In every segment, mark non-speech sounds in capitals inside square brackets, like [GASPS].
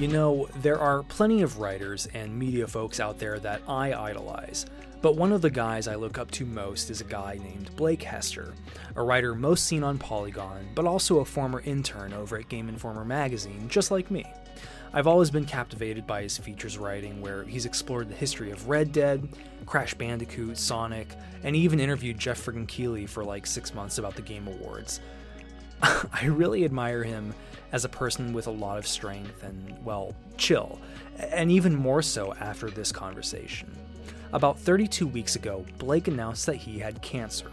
You know, there are plenty of writers and media folks out there that I idolize, but one of the guys I look up to most is a guy named Blake Hester, a writer most seen on Polygon, but also a former intern over at Game Informer magazine, just like me. I've always been captivated by his features writing, where he's explored the history of Red Dead, Crash Bandicoot, Sonic, and even interviewed Geoff Friggin Keighley for like six months about the Game Awards. [LAUGHS] I really admire him as a person with a lot of strength and, well, chill, and even more so after this conversation. About 32 weeks ago, Blake announced that he had cancer.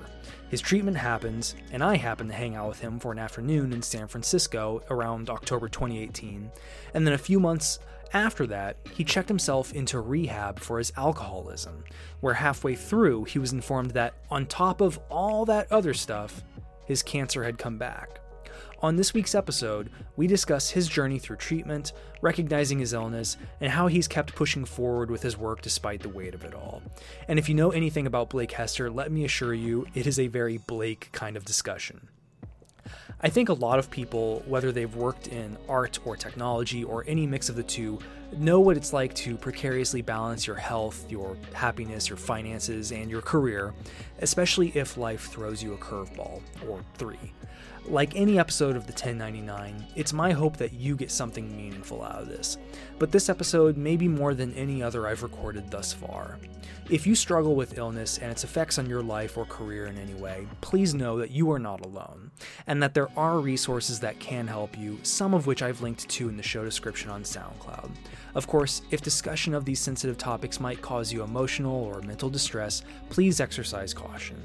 His treatment happens, and I happened to hang out with him for an afternoon in San Francisco around October 2018, and then a few months after that, he checked himself into rehab for his alcoholism, where halfway through he was informed that, on top of all that other stuff, his cancer had come back. On this week's episode, we discuss his journey through treatment, recognizing his illness, and how he's kept pushing forward with his work despite the weight of it all. And if you know anything about Blake Hester, let me assure you, it is a very Blake kind of discussion. I think a lot of people, whether they've worked in art or technology or any mix of the two, know what it's like to precariously balance your health, your happiness, your finances, and your career, especially if life throws you a curveball, or three. Like any episode of the 1099, it's my hope that you get something meaningful out of this. But this episode may be more than any other I've recorded thus far. If you struggle with illness and its effects on your life or career in any way, please know that you are not alone, and that there are resources that can help you, some of which I've linked to in the show description on SoundCloud. Of course, if discussion of these sensitive topics might cause you emotional or mental distress, please exercise caution.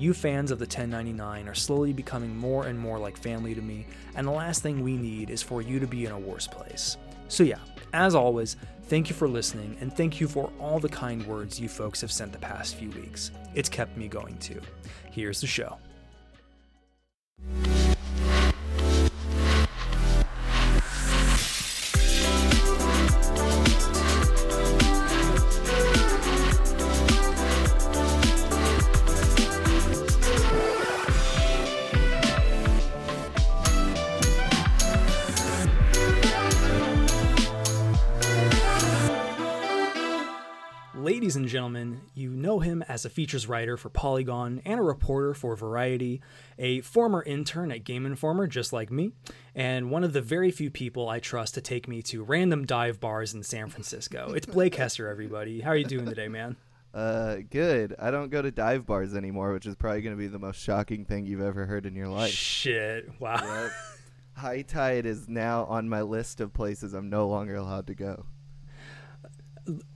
You fans of the 1099 are slowly becoming more and more like family to me, and the last thing we need is for you to be in a worse place. So, yeah, as always, thank you for listening, and thank you for all the kind words you folks have sent the past few weeks. It's kept me going too. Here's the show. Ladies and gentlemen, you know him as a features writer for Polygon and a reporter for Variety, a former intern at Game Informer just like me, and one of the very few people I trust to take me to random dive bars in San Francisco. It's Blake Hester, everybody. How are you doing today, man? Uh, good. I don't go to dive bars anymore, which is probably going to be the most shocking thing you've ever heard in your life. Shit. Wow. Yep. High Tide is now on my list of places I'm no longer allowed to go.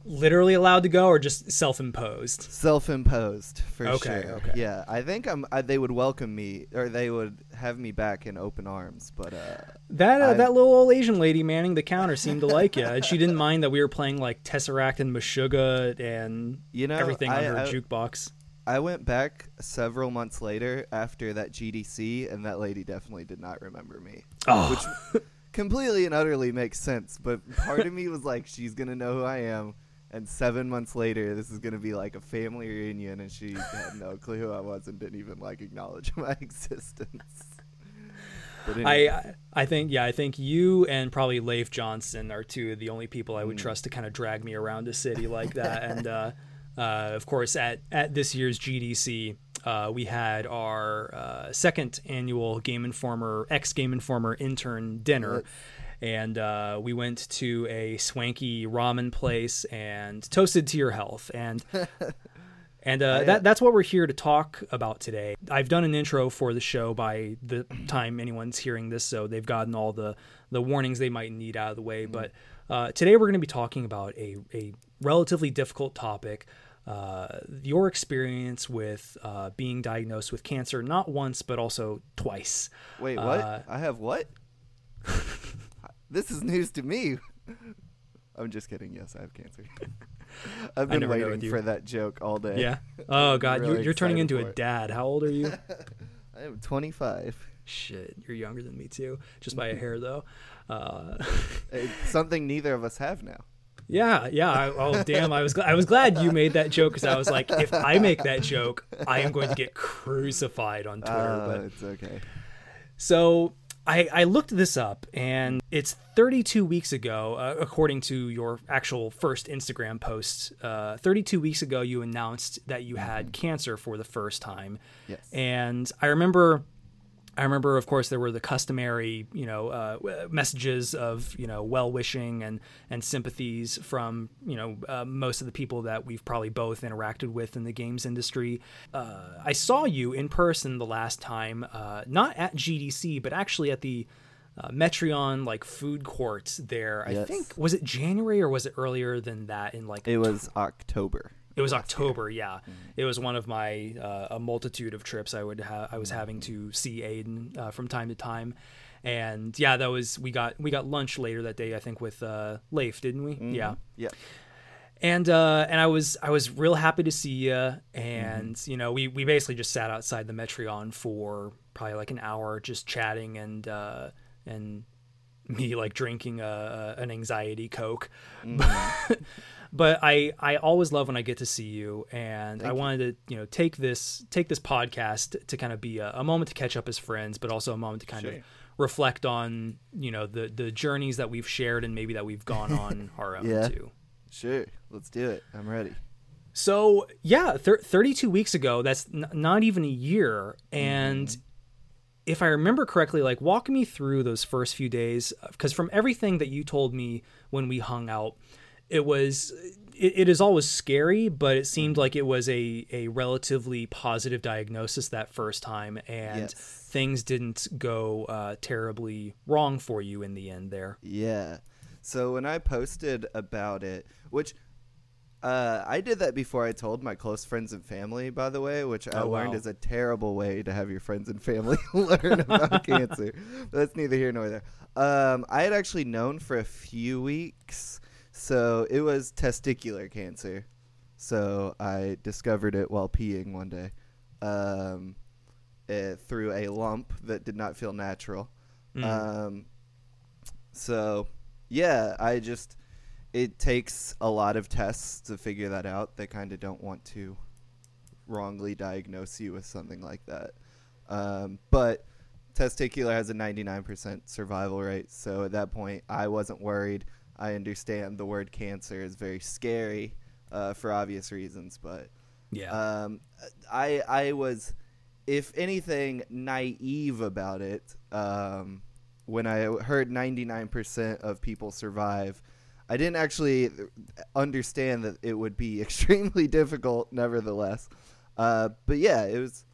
Literally allowed to go or just self-imposed? Self-imposed for Okay, sure. okay. Yeah, I think I'm. I, they would welcome me, or they would have me back in open arms. But uh, That uh, that little old Asian lady manning the counter seemed to like you. And she didn't mind that we were playing like Tesseract and Meshuggah and you know, everything on I, her I, jukebox. I went back several months later after that GDC, and that lady definitely did not remember me. Oh, which completely and utterly makes sense. But part of me was like, she's gonna know who I am, and seven months later, this is gonna be like a family reunion, and she had no clue who I was and didn't even like acknowledge [LAUGHS] my existence. Anyway, I I think yeah I think you and probably Leif Johnson are two of the only people I would Mm. trust to kind of drag me around a city like [LAUGHS] that. and uh, uh, of course, at at this year's GDC. Uh, we had our uh, second annual Game Informer, ex Game Informer intern dinner, and uh, we went to a swanky ramen place and toasted to your health. And [LAUGHS] and uh, I, that uh, that's what we're here to talk about today. I've done an intro for the show by the time anyone's hearing this, so they've gotten all the the warnings they might need out of the way. But uh, today we're going to be talking about a a relatively difficult topic. Uh, your experience with uh, being diagnosed with cancer, not once but also twice. wait, what? uh, I have what? [LAUGHS] this is news to me. I'm just kidding. Yes, I have cancer. [LAUGHS] I've been never know with waiting for that joke all day. Yeah. Oh [LAUGHS] God, you're, you're turning into a dad. How old are you? I am 25. Shit, you're younger than me too, just by a hair though. Uh, something neither of us have now. Yeah, yeah. I, oh, damn! I was gl- I was glad you made that joke because I was like, if I make that joke, I am going to get crucified on Twitter. Uh, but it's okay. so I, I looked this up, and it's 32 weeks ago, uh, according to your actual first Instagram post. Uh, 32 weeks ago, you announced that you had cancer for the first time. Yes. And I remember I remember, of course, there were the customary, you know, uh, messages of, you know, well wishing and and sympathies from, you know, uh, most of the people that we've probably both interacted with in the games industry. Uh, I saw you in person the last time, uh, not at GDC, but actually at the uh, Metreon like food court there. I think was it January or was it earlier than that? In like It was October. It was October, yeah. It was one of my uh, a multitude of trips I would ha- I was having to see Aiden uh, from time to time, and yeah, that was we got we got lunch later that day I think with uh, Leif, didn't we? Yeah, Yeah. and uh, and I was I was real happy to see you, and you know we we basically just sat outside the Metreon for probably like an hour just chatting and uh, and me like drinking a, a, an anxiety coke. [LAUGHS] but I I always love when I get to see you, and I Thank you. wanted to you know take this take this podcast to kind of be a, a moment to catch up as friends, but also a moment to kind of reflect on you know the the journeys that we've shared and maybe that we've gone on [LAUGHS] our own Yeah. too. Sure. Let's do it. I'm ready. So yeah, thir- 32 weeks ago. That's n- not even a year, and Mm-hmm. if I remember correctly, like walk me through those first few days, because from everything that you told me when we hung out, it was it, it is always scary, but it seemed like it was a a relatively positive diagnosis that first time, and Yes. things didn't go uh, terribly wrong for you in the end. There, Yeah. So when I posted about it, which uh, I did that before I told my close friends and family, by the way, which I Oh, learned wow. is a terrible way to have your friends and family [LAUGHS] learn about [LAUGHS] cancer. But that's neither here nor there. Um, I had actually known for a few weeks. So it was testicular cancer. So I discovered it while peeing one day um, eh, through a lump that did not feel natural. Mm. Um, so yeah, I just it takes a lot of tests to figure that out. They kind of don't want to wrongly diagnose you with something like that. Um, but testicular has a 99% survival rate, so at that point, I wasn't worried. I understand the word cancer is very scary uh, for obvious reasons, but yeah, um, I I was, if anything, naive about it. Um, when I heard 99% of people survive, I didn't actually understand that it would be [LAUGHS] extremely difficult. Nevertheless, uh, but yeah, it was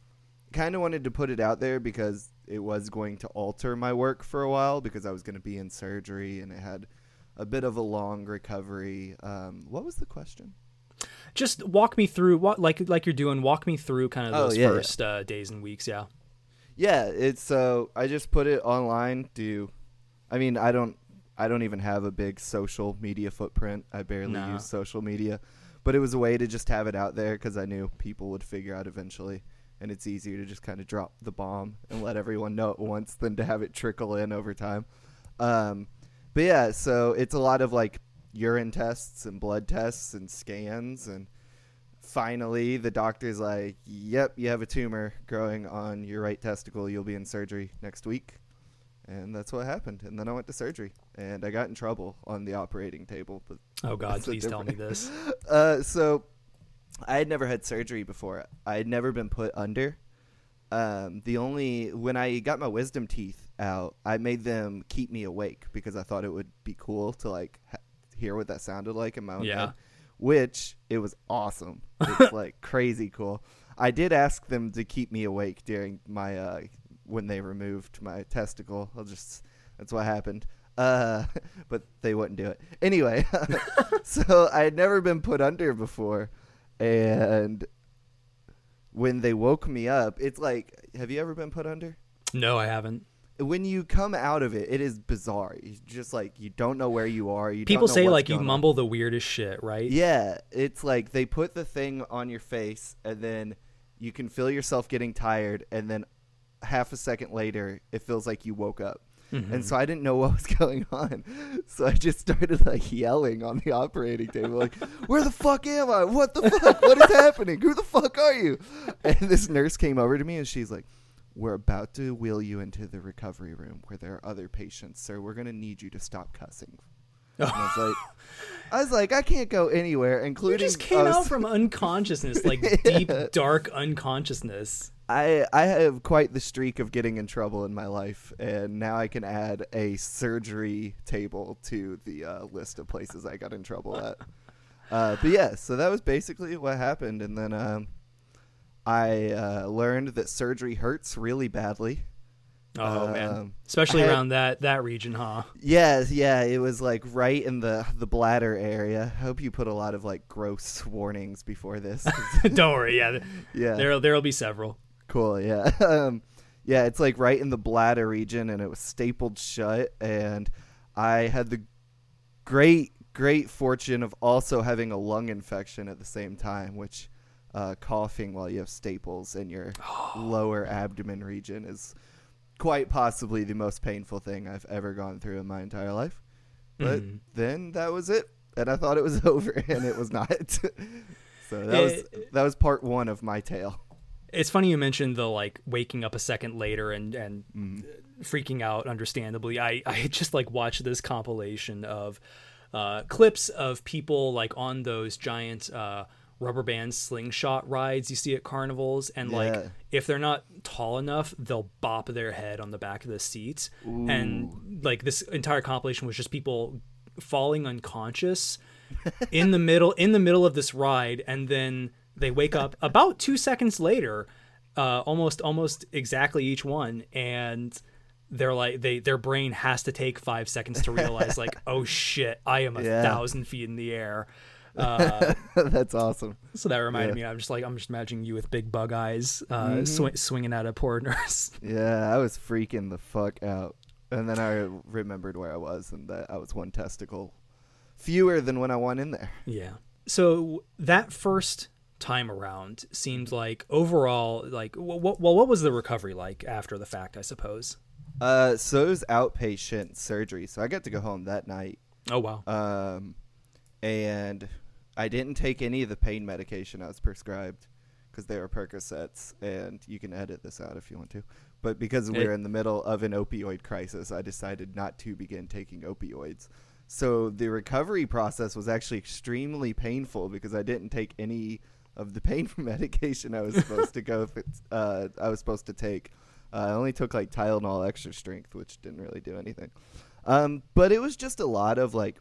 kind of wanted to put it out there because it was going to alter my work for a while because I was going to be in surgery and it had a bit of a long recovery. Um, what was the question? just walk me through what like like you're doing. Walk me through kind of Oh, those yeah, yeah. first Uh, days and weeks. Yeah. Yeah, it's so I just put it online Do, I mean, I don't I don't even have a big social media footprint. I barely No. use social media, but it was a way to just have it out there cuz I knew people would figure out eventually and it's easier to just kind of drop the bomb and let everyone know at once than to have it trickle in over time. Um but yeah, so it's a lot of like urine tests and blood tests and scans and finally the doctor's like yep you have a tumor growing on your right testicle you'll be in surgery next week and that's what happened and then i went to surgery and i got in trouble on the operating table but Oh God, please tell me this. [LAUGHS] uh, so I had never had surgery before. I had never been put under. Um, the only when I got my wisdom teeth out, I made them keep me awake because I thought it would be cool to like ha- hear what that sounded like in my own Yeah. head. Which it was awesome. It's [LAUGHS] like crazy cool. I did ask them to keep me awake during my uh, when they removed my testicle. I'll just that's what happened. Uh, [LAUGHS] but they wouldn't do it anyway. [LAUGHS] so I had never been put under before, and when they woke me up, it's like, have you ever been put under? No, I haven't. When you come out of it, it is bizarre. You just like you don't know where you are. You People don't know say like you going on. mumble the weirdest shit, right? Yeah, it's like they put the thing on your face, and then you can feel yourself getting tired, and then half a second later, it feels like you woke up. Mhm. And so I didn't know what was [LAUGHS] going on. So I just started like yelling on the operating table, like, Where the fuck am I? What the fuck? What is [LAUGHS] happening? Who the fuck are you? And this nurse came over to me and she's like, we're about to wheel you into the recovery room where there are other patients, sir. We're gonna need you to stop cussing. And I was like, I was like, I can't go anywhere, including. You just came was- out from unconsciousness, like [LAUGHS] deep, dark unconsciousness. I I have quite the streak of getting in trouble in my life, and now I can add a surgery table to the uh, list of places I got in trouble at. Uh, but yeah, so that was basically what happened, and then um, I uh, learned that surgery hurts really badly. Oh man, Um, especially had- around that that region, huh? Yeah, yeah, it was like right in the the bladder area. I hope you put a lot of like gross warnings before this. [LAUGHS] Don't worry, yeah, yeah, there there'll be several. Cool, yeah. [LAUGHS] um, yeah, it's like right in the bladder region and it was stapled shut and I had the great great fortune of also having a lung infection at the same time, which uh, coughing while you have staples in your [GASPS] lower abdomen region is quite possibly the most painful thing I've ever gone through in my entire life. But Mhm. then that was it. And I thought it was [LAUGHS] over and it was not. [LAUGHS] so that was that was part 1 of my tale. It's funny you mentioned the like waking up a second later and and Mm. freaking out. Understandably, I I just like watched this compilation of uh, clips of people like on those giant uh, rubber band slingshot rides you see at carnivals, and Yeah. like if they're not tall enough, they'll bop their head on the back of the seats, and like this entire compilation was just people falling unconscious [LAUGHS] in the middle in the middle of this ride and then they wake up about two seconds later uh, almost almost exactly each one and they're like they their brain has to take five seconds to realize like [LAUGHS] oh shit i am a Yeah. thousand feet in the air uh, [LAUGHS] That's awesome. so that reminded Yeah. me i'm just like i'm just imagining you with big bug eyes uh, swi- swinging at a poor [LAUGHS] nurse Yeah, I was freaking the fuck out. And then I remembered where I was and that I was one testicle fewer than when I went in there. Yeah. So that first time around seemed like overall, like, what, well, what was the recovery like after the fact? I suppose. Uh, so it was outpatient surgery, so I got to go home that night. Oh wow. Um, and I didn't take any of the pain medication I was prescribed because they were Percocets, and you can edit this out if you want to. But because we we're in the middle of an opioid crisis, I decided not to begin taking opioids. So the recovery process was actually extremely painful because I didn't take any of the pain [LAUGHS] medication I was supposed to go. [LAUGHS] Th- uh, I was supposed to take. Uh, I only took like Tylenol extra strength, which didn't really do anything. Um, but it was just a lot of like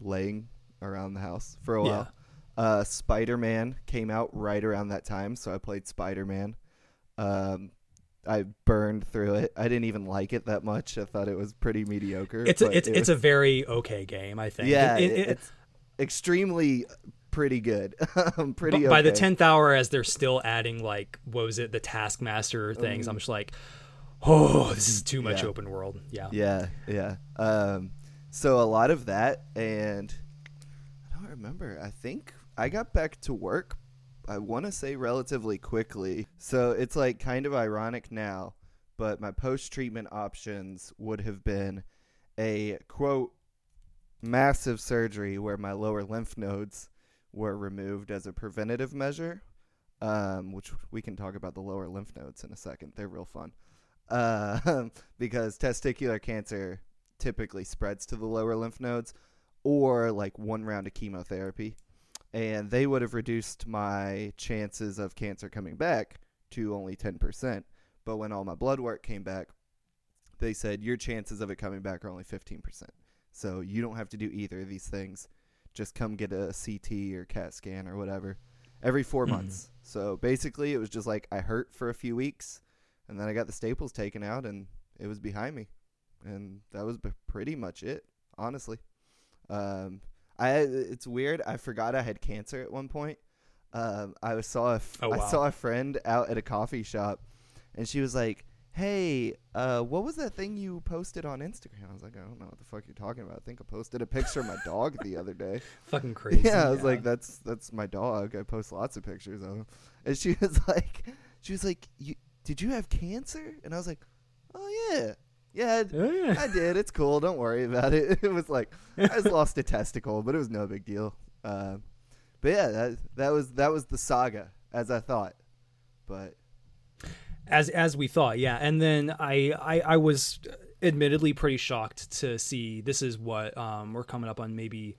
laying around the house for a while. Uh, Spider Man came out right around that time, so I played Spider Man. Um, I burned through it. I didn't even like it that much. I thought it was pretty mediocre. It's a, it's it it's a very okay game. I think. yeah, It- it- it- it- it's extremely pretty good. [LAUGHS] pretty b- by the tenth hour, as they're still adding like what was it, the Taskmaster things. Mm. I'm just like, oh, this is too much Yeah. open world. Yeah. Yeah, yeah. Um, so a lot of that, and I don't remember. I think I got back to work. I want to say relatively quickly. So it's like kind of ironic now, but my post treatment options would have been a quote massive surgery where my lower lymph nodes were removed as a preventative measure. Um, which we can talk about the lower lymph nodes in a second. They're real fun uh, [LAUGHS] because testicular cancer typically spreads to the lower lymph nodes or like one round of chemotherapy. And they would have reduced my chances of cancer coming back to only 10%. But when all my blood work came back, they said your chances of it coming back are only 15%. So you don't have to do either of these things. Just come get a CT or CAT scan or whatever every 4 Mhm. months. So basically, it was just like I hurt for a few weeks and then I got the staples taken out and it was behind me, and that was b- pretty much it, honestly. Um, I it's weird. I forgot I had cancer at one point. Um, I was saw a f- Oh, I saw a friend out at a coffee shop, and she was like, "Hey, uh, what was that thing you posted on Instagram?" I was like, "I don't know what the fuck you're talking about. I think I posted a picture of my dog the other day." [LAUGHS] Fucking [LAUGHS] crazy. Yeah, I was like, that's that's my dog. I post lots of pictures of him. And she [LAUGHS] was like, she was like, you did you have cancer? And I was like, oh yeah, yeah, I- yeah. I did. It's cool. Don't worry about it. [LAUGHS] It was like I just lost a testicle, but it was no big deal. Uh, but yeah, that that was that was the saga as I thought. But as as we thought yeah and then I, I i was admittedly pretty shocked to see this is what um we're coming up on maybe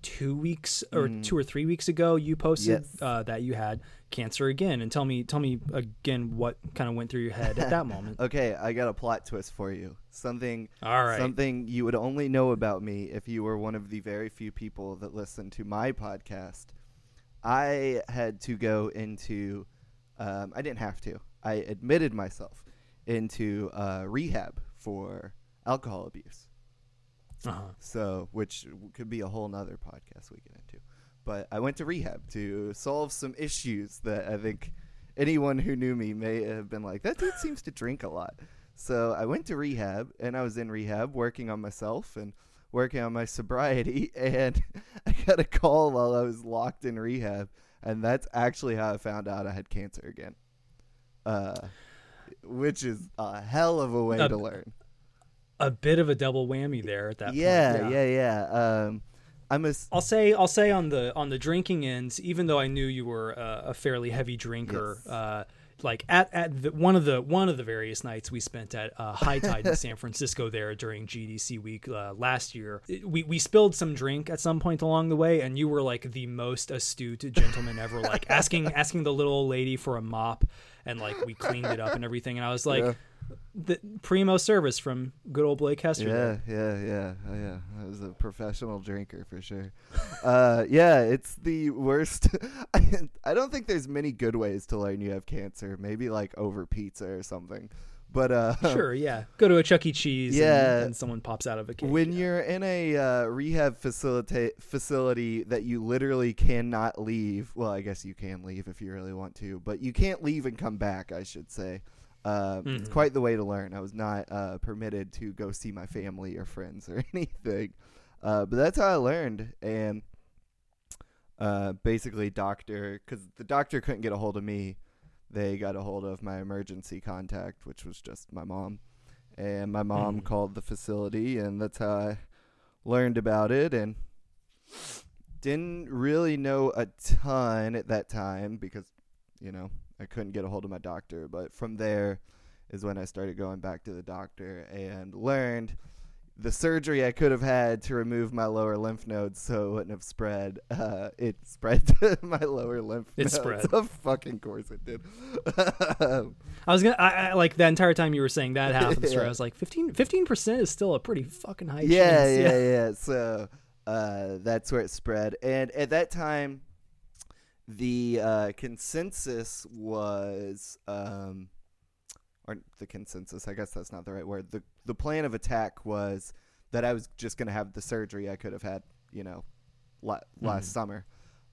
two weeks or Mm. two or three weeks ago you posted Yes. uh, that you had cancer again and tell me tell me again what kind of went through your head at that [LAUGHS] moment Okay, I got a plot twist for you. Something all right something you would only know about me if you were one of the very few people that listen to my podcast. I had to go into um, I didn't have to. I admitted myself into uh, rehab for alcohol abuse. uh-huh. So, which could be a whole nother podcast we get into. But I went to rehab to solve some issues that I think anyone who knew me may have been like, that dude seems to drink a lot. So I went to rehab and I was in rehab working on myself and working on my sobriety. [LAUGHS] And I got a call while I was locked in rehab. And that's actually how I found out I had cancer again. Uh, which is a hell of a way Uh, to learn. a bit of a double whammy there at that yeah, point yeah, yeah, Um, I'm a I'll say I'll say on the on the drinking ends, even though I knew you were uh, a fairly heavy drinker, Yes. uh, like at at the, one of the one of the various nights we spent at uh, High Tide in [LAUGHS] San Francisco there during GDC week uh, last year, we we spilled some drink at some point along the way, and you were like the most astute gentleman ever, like asking asking the little lady for a mop, and like we cleaned it up and everything, and I was like. Yeah. The primo service from good old Blake Hester. Yeah, yeah, yeah, oh, yeah. I was a professional drinker for sure. uh, [LAUGHS] yeah, it's the worst. I, [LAUGHS] I don't think there's many good ways to learn you have cancer. Maybe like over pizza or something. But uh, [LAUGHS] Sure, yeah. Go to a Chuck E. Cheese Yeah. and, and someone pops out of a cake. when yeah. you're in a uh, rehab facility facility that you literally cannot leave, well, I guess you can leave if you really want to, but you can't leave and come back. I should say. Uh, It's Mhm. quite the way to learn. I was not uh, permitted to go see my family or friends or [LAUGHS] anything, uh, but that's how I learned. And uh, basically, doctor, because the doctor couldn't get a hold of me, they got a hold of my emergency contact, which was just my mom. And my mom Mhm. called the facility, and that's how I learned about it. And didn't really know a ton at that time because, you know, I couldn't get a hold of my doctor. But from there is when I started going back to the doctor and learned the surgery I could have had to remove my lower lymph nodes so it wouldn't have spread. [LAUGHS] Uh, it spread to [LAUGHS] my lower lymph It nodes. spread. Of fucking course it did. [LAUGHS] I was gonna, I, I like the entire time you were saying that half of the story. Yeah. I was like, 15 percent is still a pretty fucking high yeah, chance. yeah, yeah. So uh, that's where it spread. And at that time, the uh, consensus was, um, or the consensus. I guess that's not the right word. the The plan of attack was that I was just going to have the surgery I could have had, you know, la- last Mhm. summer.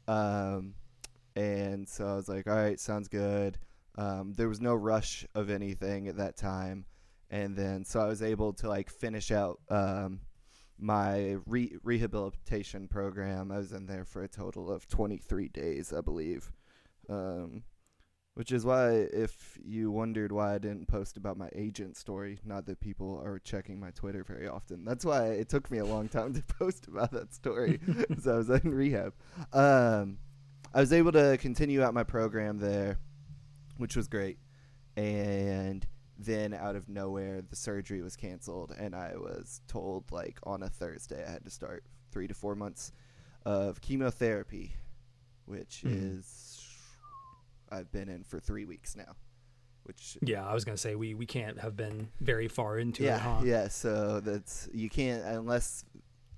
Um, and so I was like, all right, sounds good. Um, there was no rush of anything at that time and then so I was able to like finish out um, my re- rehabilitation program. I was in there for a total of 23 days, I believe. Um, which is why, if you wondered why I didn't post about my agent story, not that people are checking my Twitter very often, that's why it took me a long time to [LAUGHS] post about that story, [LAUGHS] because I was in rehab. Um, I was able to continue out my program there, which was great. And then out of nowhere the surgery was canceled and i was told like on a thursday i had to start three to four months of chemotherapy which Mhm. is i've been in for three weeks now which Yeah, I was gonna say we we can't have been very far into yeah it, huh? yeah so that's you can't unless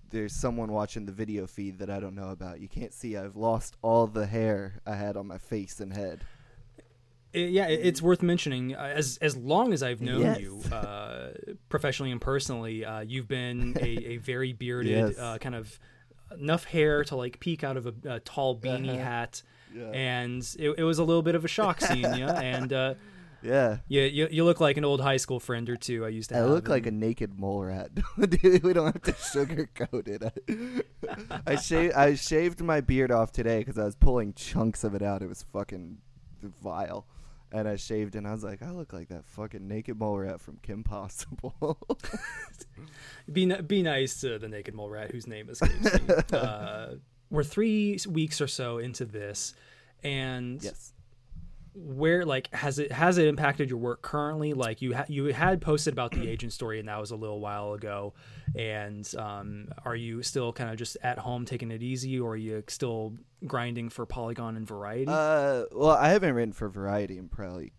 there's someone watching the video feed that i don't know about you can't see i've lost all the hair i had on my face and head It- yeah, it- it's worth mentioning. Uh, as as long as I've known Yes. you, uh, professionally and personally, uh, you've been [LAUGHS] a, a very bearded, Yes. uh, kind of enough hair to like peek out of a, a tall beanie Uh-huh. hat, yeah and it, it was a little bit of a shock seeing you. [LAUGHS] And uh, yeah you, you you look like an old high school friend or two I used to. I look like a naked mole rat. [LAUGHS] Dude, we don't have to sugarcoat it. I, I shaved. I shaved my beard off today because I was pulling chunks of it out. It was fucking vile, and I shaved, and I was like, I look like that fucking naked mole rat from Kim Possible. [LAUGHS] be ni- be nice to the naked mole rat whose name escapes me. [LAUGHS] Uh, we're three weeks or so into this, and yes. Where like has it has it impacted your work currently like you ha- you had posted about the [CLEARS THROAT] agent story and that was a little while ago and um, are you still kind of just at home taking it easy or are you still grinding for polygon and variety Uh, well, I haven't written for Variety in probably,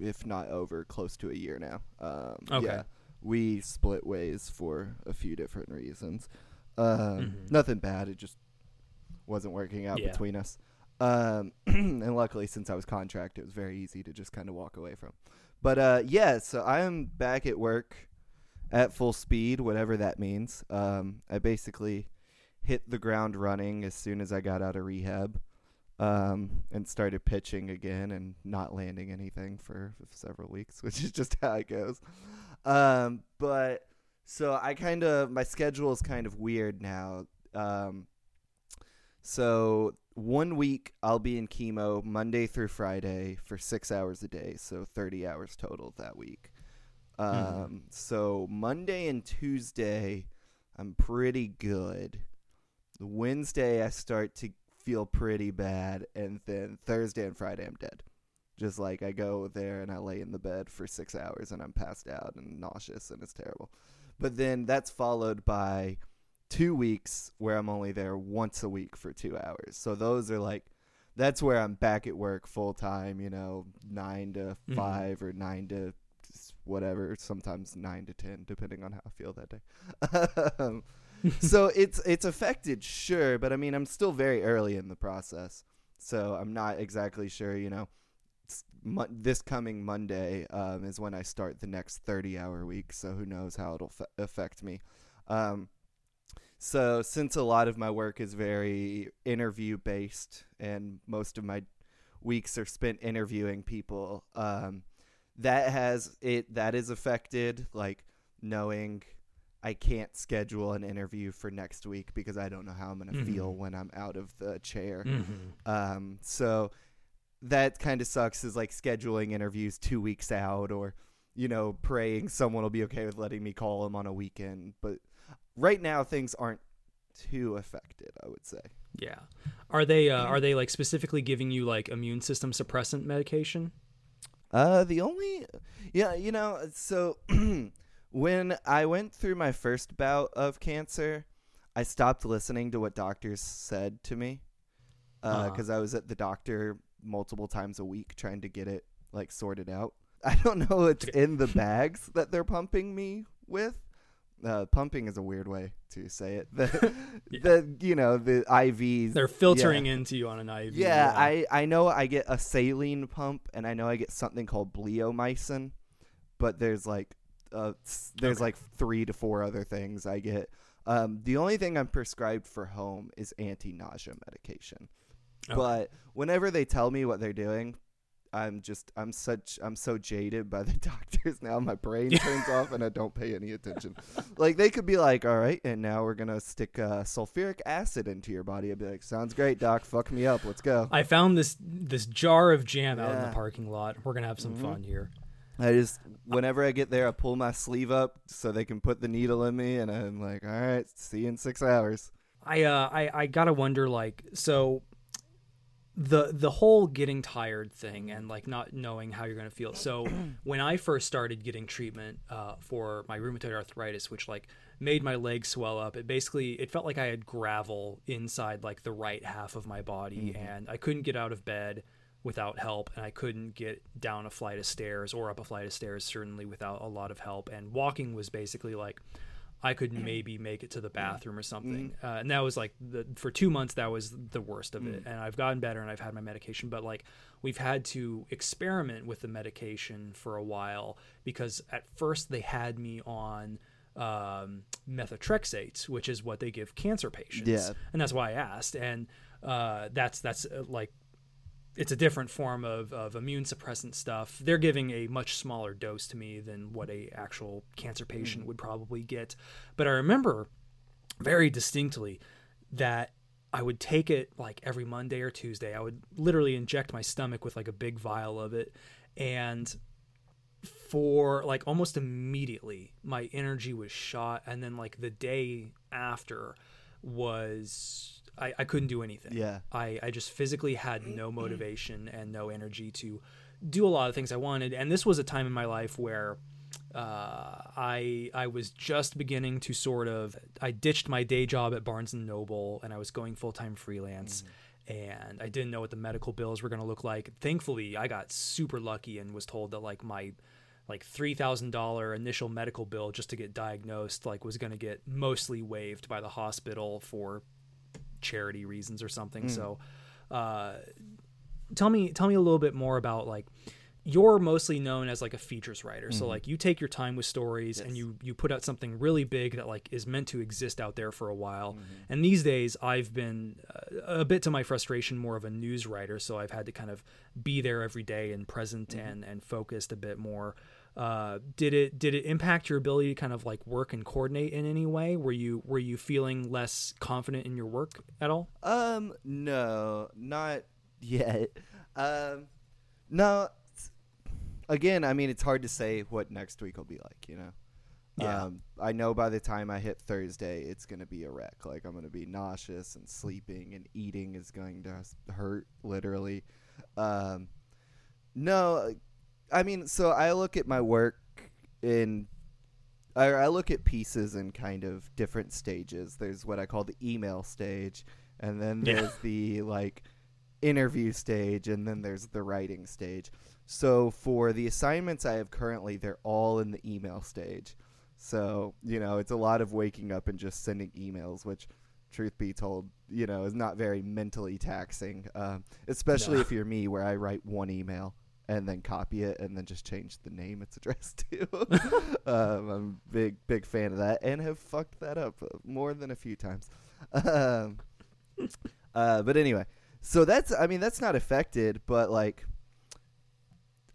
if not over, close to a year now. Um, Okay. Yeah, we split ways for a few different reasons. Um, Mhm. Nothing bad. It just wasn't working out Yeah. between us. Um, [CLEARS THROAT] and luckily, since I was contract, it was very easy to just kind of walk away from. But uh, yeah, so I am back at work at full speed, whatever that means. Um, I basically hit the ground running as soon as I got out of rehab um, and started pitching again and not landing anything for several weeks, [LAUGHS] which is just how it goes. Um, but so I kind of my schedule is kind of weird now. Um, so one week I'll be in chemo Monday through Friday for six hours a day, so thirty hours total that week. Um, Mhm. so Monday and Tuesday I'm pretty good. Wednesday I start to feel pretty bad, and then Thursday and Friday I'm dead. Just like I go there and I lay in the bed for six hours and I'm passed out and nauseous and it's terrible. But then that's followed by two weeks where I'm only there once a week for two hours. So those are like that's where I'm back at work full time, you know, nine to Mhm. five or nine to whatever, sometimes nine to ten, depending on how I feel that day. [LAUGHS] um, [LAUGHS] so it's it's affected, sure, but I mean I'm still very early in the process, so I'm not exactly sure. You know, mo- this coming Monday um, is when I start the next 30 hour week, so who knows how it'll f- affect me. Um, so since a lot of my work is very interview based, and most of my weeks are spent interviewing people, um, that has it that is affected. Like knowing I can't schedule an interview for next week because I don't know how I'm going to feel Mhm. when I'm out of the chair. Mhm. Um, so that kind of sucks is like scheduling interviews two weeks out or, you know, praying someone will be okay with letting me call them on a weekend. But right now things aren't too affected, I would say. yeah are they uh, are they like specifically giving you like immune system suppressant medication Uh, the only, yeah, you know, so [CLEARS THROAT] when I went through my first bout of cancer, I stopped listening to what doctors said to me Uh-huh. because I was at the doctor multiple times a week trying to get it like sorted out. [LAUGHS] I don't know what's in the [LAUGHS] bags that they're pumping me with. Uh, pumping is a weird way to say it. [LAUGHS] The, Yeah. the you know the IVs. they're filtering into you on an IV Yeah, I, I know I get a saline pump and I know I get something called bleomycin, but there's like uh, there's Okay. like three to four other things I get. Um, the only thing I'm prescribed for home is anti-nausea medication. Okay. But whenever they tell me what they're doing, I'm just I'm such I'm so jaded by the [LAUGHS] doctors now. My brain turns off and I don't pay any attention. Like they could be like, "All right, and now we're gonna stick uh, sulfuric acid into your body." I'd be like, "Sounds great, doc. Fuck me up. Let's go." I found this this jar of jam out in the parking lot. We're gonna have some Mhm. fun here. I just whenever I get there, I pull my sleeve up so they can put the needle in me, and I'm like, "All right, see you in six hours." I uh I I gotta wonder like so the the whole getting tired thing and like not knowing how you're gonna feel. So [CLEARS THROAT] when I first started getting treatment uh, for my rheumatoid arthritis, which like made my legs swell up, it basically it felt like I had gravel inside like the right half of my body, and I couldn't get out of bed without help and I couldn't get down a flight of stairs or up a flight of stairs certainly without a lot of help and walking was basically like I could maybe make it to the bathroom or something. Uh, and that was like the for 2 months that was the worst of it. And I've gotten better and I've had my medication, but like we've had to experiment with the medication for a while because at first they had me on um, methotrexate, which is what they give cancer patients. Yeah. And that's why I asked. And uh, that's that's uh, like it's a different form of, of immune suppressant stuff. They're giving a much smaller dose to me than what a actual cancer patient hmm. would probably get. But I remember very distinctly that I would take it like every Monday or Tuesday. I would literally inject my stomach with like a big vial of it and for like almost immediately my energy was shot and then like the day after was I, I couldn't do anything. Yeah. I, I just physically had no motivation and no energy to do a lot of things I wanted. And this was a time in my life where uh, I I was just beginning to sort of I ditched my day job at Barnes and Noble and I was going full time freelance. And I didn't know what the medical bills were going to look like. Thankfully, I got super lucky and was told that like my like three thousand dollar initial medical bill just to get diagnosed like was going to get mostly waived by the hospital for charity reasons or something. So, uh, tell me tell me a little bit more about like you're mostly known as like a features writer. So like you take your time with stories and you you put out something really big that like is meant to exist out there for a while. Mm-hmm. and these days i've been uh, a bit to my frustration more of a news writer. So i've had to kind of be there every day and present Mm-hmm. and and focused a bit more uh, did it did it impact your ability to kind of like work and coordinate in any way were you were you feeling less confident in your work at all Um, no, not yet. Um, no. Again, I mean, it's hard to say what next week will be like. You know. Yeah. Um, I know by the time I hit Thursday, it's gonna be a wreck. Like I'm gonna be nauseous and sleeping, and eating is going to hurt literally. Um, no, I mean, so I look at my work in I, I look at pieces in kind of different stages. There's what I call the email stage, and then Yeah. there's the like interview stage, and then there's the writing stage. So for the assignments I have currently, they're all in the email stage. So you know, it's a lot of waking up and just sending emails, which. Truth be told, you know, is not very mentally taxing, um, especially No. if you're me, where I write one email and then copy it and then just change the name it's addressed to. [LAUGHS] [LAUGHS] um, I'm a big big fan of that and have fucked that up uh, more than a few times. Um, [LAUGHS] uh, but anyway, so that's I mean that's not affected, but like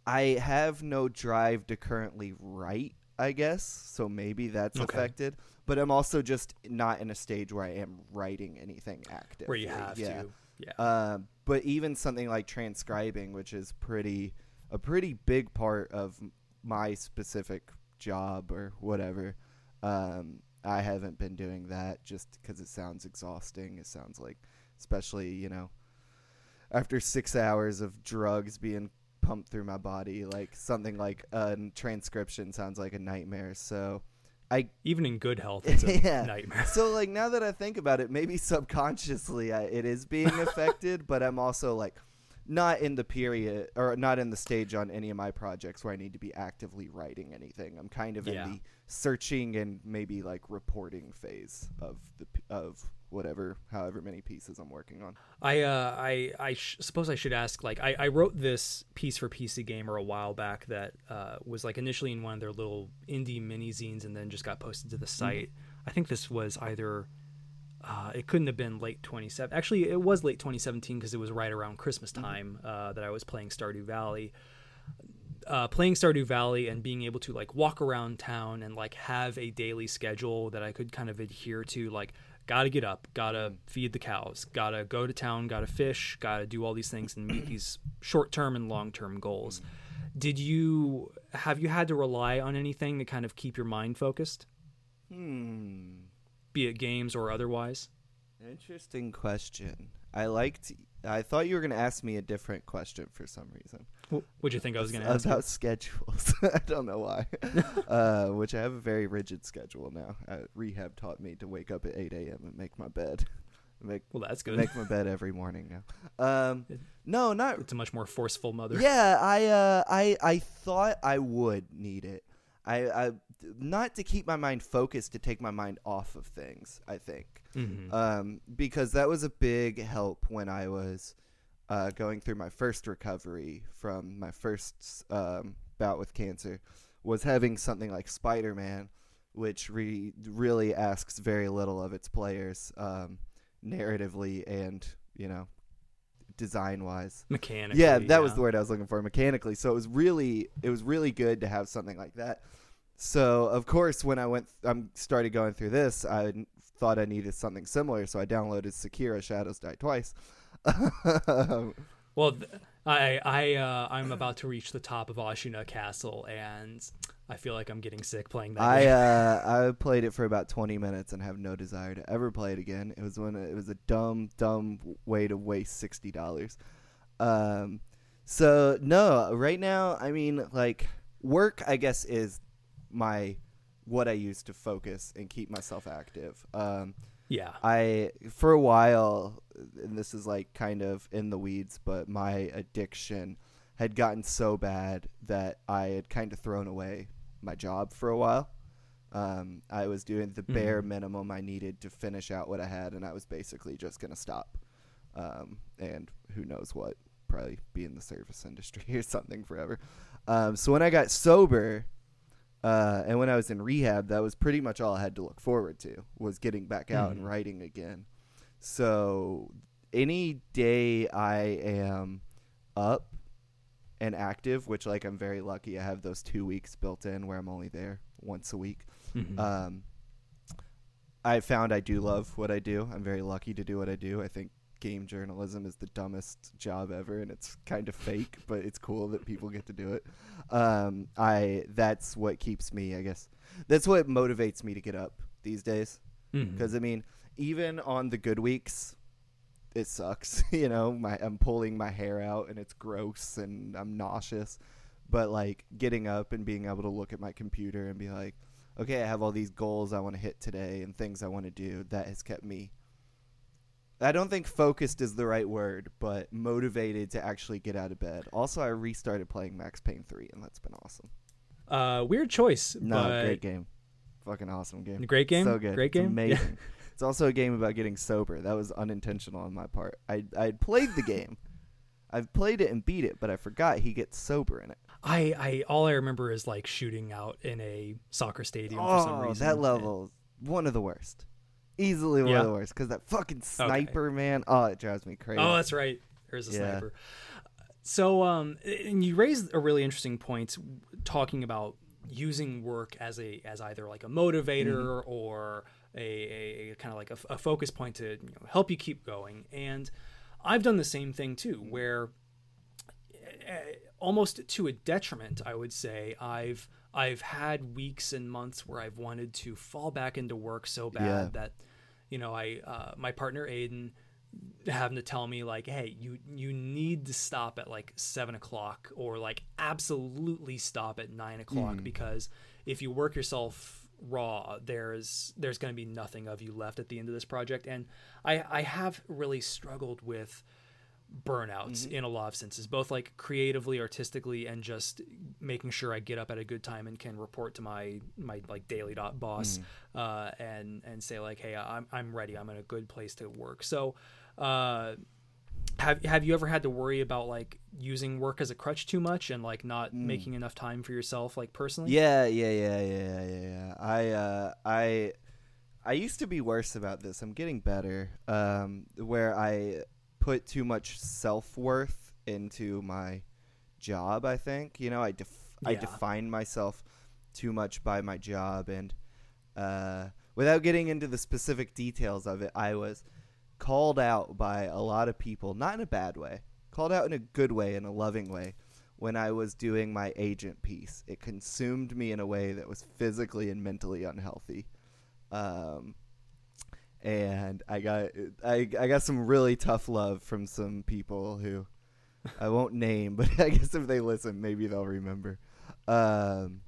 I have no drive to currently write. I guess so. Maybe that's Okay. affected, but I'm also just not in a stage where I am writing anything active. where you have yeah. to yeah Um, but even something like transcribing, which is pretty a pretty big part of my specific job or whatever, um, I haven't been doing that just because it sounds exhausting. It sounds like, especially you know, after six hours of drugs being pumped through my body, like something like a transcription sounds like a nightmare. So. I even in good health it's a [LAUGHS] Yeah. nightmare so like now that I think about it, maybe subconsciously I, it is being [LAUGHS] affected, but I'm also like not in the period or not in the stage on any of my projects where I need to be actively writing anything. I'm kind of Yeah. in the searching and maybe like reporting phase of the of whatever however many pieces I'm working on. I uh, I I sh- suppose I should ask. Like, I, I wrote this piece for PC Gamer a while back that uh, was like initially in one of their little indie mini zines, and then just got posted to the site. I think this was either. Uh, it couldn't have been late 27. Actually, it was late 2017 because it was right around Christmas time uh, that I was playing Stardew Valley. Uh, playing Stardew Valley and being able to like walk around town and like have a daily schedule that I could kind of adhere to, like gotta get up, gotta feed the cows, gotta go to town, gotta fish, gotta do all these things and meet these short term and long term goals. Did you have you had to rely on anything to kind of keep your mind focused, Hmm. Be it games or otherwise? Interesting question. I liked. I thought you were going to ask me a different question for some reason. What'd you think I was going to ask? about schedules. [LAUGHS] I don't know why. [LAUGHS] uh, which I have a very rigid schedule now. Uh, rehab taught me to wake up at 8 a.m. and make my bed. Make Well, that's good. make my bed every morning now. Um, no, not. It's a much more forceful mother. Yeah, I uh, I I thought I would need it. I, I not to keep my mind focused, to take my mind off of things. I think Mhm. um, because that was a big help when I was uh, going through my first recovery from my first um, bout with cancer. Was having something like Spider Man, which re- really asks very little of its players, um, narratively and you know, design wise. Mechanically. Yeah, that was the word I was looking for mechanically. So it was really it was really good to have something like that. So of course, when I went, I'm started going through this. i thought I needed something similar, so I downloaded Sekiro: Shadows Die Twice. Um, [LAUGHS] Well, th- I I uh, I'm about to reach the top of Ashina Castle, and I feel like I'm getting sick playing that. I game. uh I played it for about 20 minutes and have no desire to ever play it again. It was when it was a dumb dumb way to waste sixty dollars. Um, so no, right now I mean like work I guess is my what I use to focus and keep myself active. Um, yeah. I for a while, and this is like kind of in the weeds, but my addiction had gotten so bad that I had kind of thrown away my job for a while. Um, I was doing the bare Mhm. minimum I needed to finish out what I had, and I was basically just gonna stop. Um, and who knows what? Probably be in the service [LAUGHS] industry or something forever. Um, so when I got sober, uh, and when I was in rehab, that was pretty much all I had to look forward to was getting back out and Mhm. writing again. So any day I am up and active, which like I'm very lucky, I have those two weeks built in where I'm only there once a week. Mhm. Um, I found I do love what I do. I'm very lucky to do what I do. I think game journalism is the dumbest job ever, and it's kind of fake, but it's cool that people get to do it. Um, I that's what keeps me, I guess. That's what motivates me to get up these days. Because I mean, even on the good weeks, it sucks. [LAUGHS] you know, my I'm pulling my hair out and it's gross and I'm nauseous. But like getting up and being able to look at my computer and be like, okay, I have all these goals I want to hit today and things I want to do. That has kept me. I don't think focused is the right word, but motivated to actually get out of bed. Also, I restarted playing Max Payne 3, and that's been awesome. uh, weird choice. No, but great game. Fucking awesome game. Great game. So good. Great It's game. [LAUGHS] amazing. it's also a game about getting sober. That was unintentional on my part. I I played the game. [LAUGHS] I've played it and beat it, but I forgot he gets sober in it. I, I all I remember is like shooting out in a soccer stadium for some Oh, reason. that level, one of the worst. Easily one Yeah? of the worst because that fucking sniper man. Oh, it drives me crazy. Oh, that's right. There's a Yeah. sniper. So, um, and you raised a really interesting point, talking about using work as a as either like a motivator Mm-hmm. or a, a, kind of like a, a focus point to you know, help you keep going. And I've done the same thing too, where uh, almost to a detriment, I would say, I've I've had weeks and months where I've wanted to fall back into work so bad Yeah. that you know I uh, my partner Aiden having to tell me like hey you you need to stop at like seven o'clock or like absolutely stop at nine o'clock Mhm. because if you work yourself raw there's there's going to be nothing of you left at the end of this project and i i have really struggled with burnouts in a lot of senses both like creatively artistically and just making sure i get up at a good time and can report to my my like daily dot boss uh, and and say like hey i'm, I'm ready i'm in a good place to work so uh, have have you ever had to worry about like using work as a crutch too much and like not making enough time for yourself like personally Yeah, yeah, yeah, yeah, yeah, yeah. I, uh, I, I used to be worse about this. I'm getting better. Um, where I put too much self worth into my job. I think you know I def- I define myself too much by my job, and uh, without getting into the specific details of it, I was called out by a lot of people, not in a bad way, called out in a good way, in a loving way, when I was doing my agent piece. It consumed me in a way that was physically and mentally unhealthy. Um, and I got I, I got some really tough love from some people who I won't name, [LAUGHS] but I guess if they listen, maybe they'll remember. Um,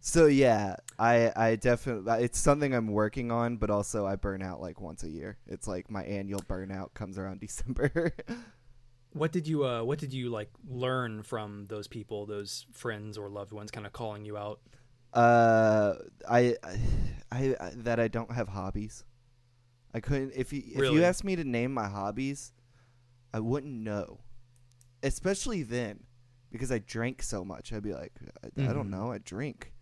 so yeah, I I definitely it's something I'm working on, but also I burn out like once a year. It's like my annual burnout comes around [LAUGHS] December. what did you uh what did you like learn from those people those friends or loved ones kind of calling you out uh, I, I I that I don't have hobbies. I couldn't if you if you asked me to name my hobbies, I wouldn't know. Especially then, because I drank so much. I'd be like, I, I don't Mhm. know. I drink.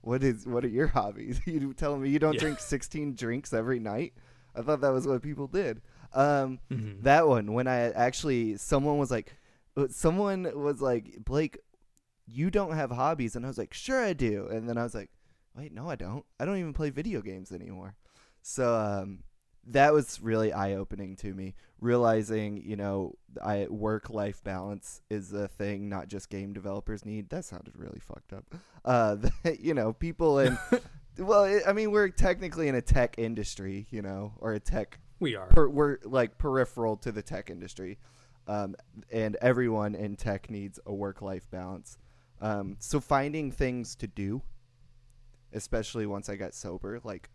What is what are your [LAUGHS] hobbies? [LAUGHS] you telling me you don't Yeah. drink [LAUGHS] sixteen drinks every night? I thought that was what people did. Um, Mhm. that one when I actually someone was like, uh, someone was like, Blake, you don't have hobbies, and I was like, sure I do, and then I was like, wait, no, I don't. I don't even play video games anymore. So um, that was really eye opening to me. Realizing, you know, I work life balance is a thing not just game developers need. That sounded really fucked up. [LAUGHS] Uh, that, you know, people in [LAUGHS] well, it, I mean, we're technically in a tech industry, you know, or a tech. We are. Per, we're like peripheral to the tech industry, um, and everyone in tech needs a work life balance. Um, so finding things to do, especially once I got sober, like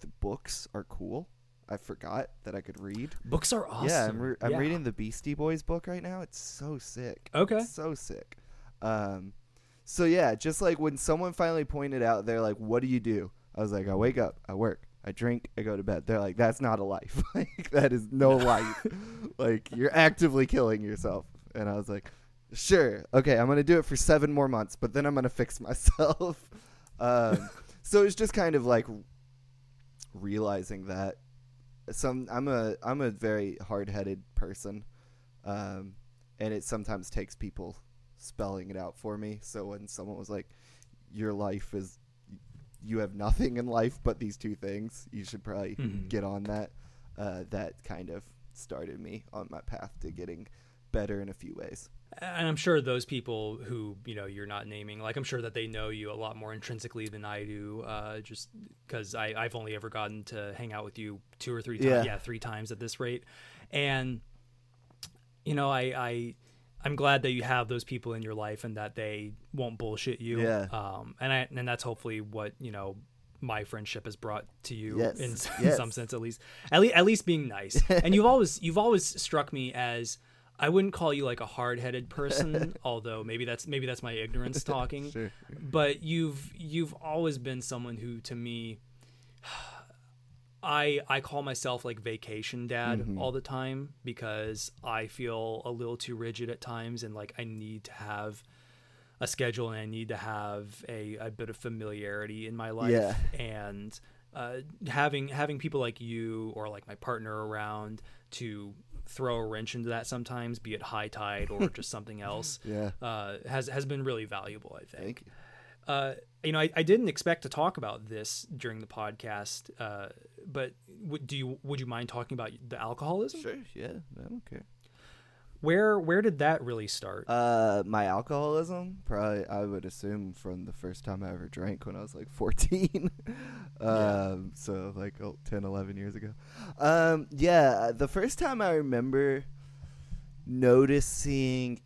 the books are cool. I forgot that I could read. Books are awesome. Yeah, I'm, re- I'm Yeah. reading the Beastie Boys book right now. It's so sick. Okay. It's so sick. Um, so yeah, just like when someone finally pointed out, they're like, "What do you do?" I was like, "I wake up, I work, I drink, I go to bed." They're like, "That's not a life. [LAUGHS] like that is no [LAUGHS] life. like you're actively killing yourself." And I was like, "Sure, okay, I'm gonna do it for seven more months, but then I'm gonna fix [LAUGHS] myself." um, so it's just kind of like realizing that some I'm a I'm a very hard-headed person, um, and it sometimes takes people spelling it out for me. So when someone was like, "Your life is you have nothing in life but these two things," you should probably Mhm. get on that. Uh, that kind of started me on my path to getting better in a few ways. And I'm sure those people who you know you're not naming, like I'm sure that they know you a lot more intrinsically than I do, uh, just because I've only ever gotten to hang out with you two or three times, Yeah. yeah. three times at this rate, and you know I, I I'm glad that you have those people in your life and that they won't bullshit you, Yeah. Um, and I and that's hopefully what you know my friendship has brought to you Yes. in, s- [LAUGHS] in Yes. some sense at least at least at least being nice [LAUGHS] and you've always you've always struck me as I wouldn't call you like a hard-headed [LAUGHS] person although maybe that's maybe that's my ignorance [LAUGHS] talking Sure. but you've you've always been someone who to me [SIGHS] I I call myself like vacation dad Mhm. all the time because I feel a little too rigid at times and like I need to have a schedule and I need to have a, a bit of familiarity in my life Yeah. and uh, having having people like you or like my partner around to throw a wrench into that sometimes be it high tide or just something else [LAUGHS] Yeah. uh, has has been really valuable I think Thank you. uh, you know, I, I didn't expect to talk about this during the podcast, uh, but would do you would you mind talking about the alcoholism? Sure. Yeah. I don't care. Where where did that really start? Uh, my alcoholism, probably I would assume from the first time I ever drank when I was like [LAUGHS] 14. um, so like oh, 10, 11 years ago. Um, yeah, the first time I remember noticing,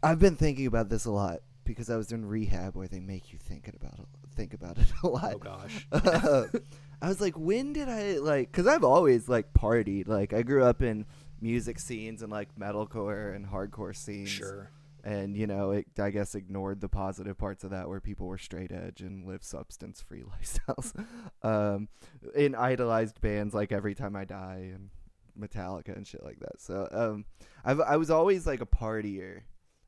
I've been thinking about this a lot because I was in rehab where they make you think about it, think about it [LAUGHS] a lot. oh gosh, [LAUGHS] I was like, when did I like? Because I've always like partied. Like I grew up in music scenes and like metalcore and hardcore scenes. sure. And you know, it I guess ignored the positive parts of that where people were straight edge and live substance free [LAUGHS] lifestyles. um, in idolized bands like Every Time I Die and Metallica and shit like that. So um, I've I was always like a partier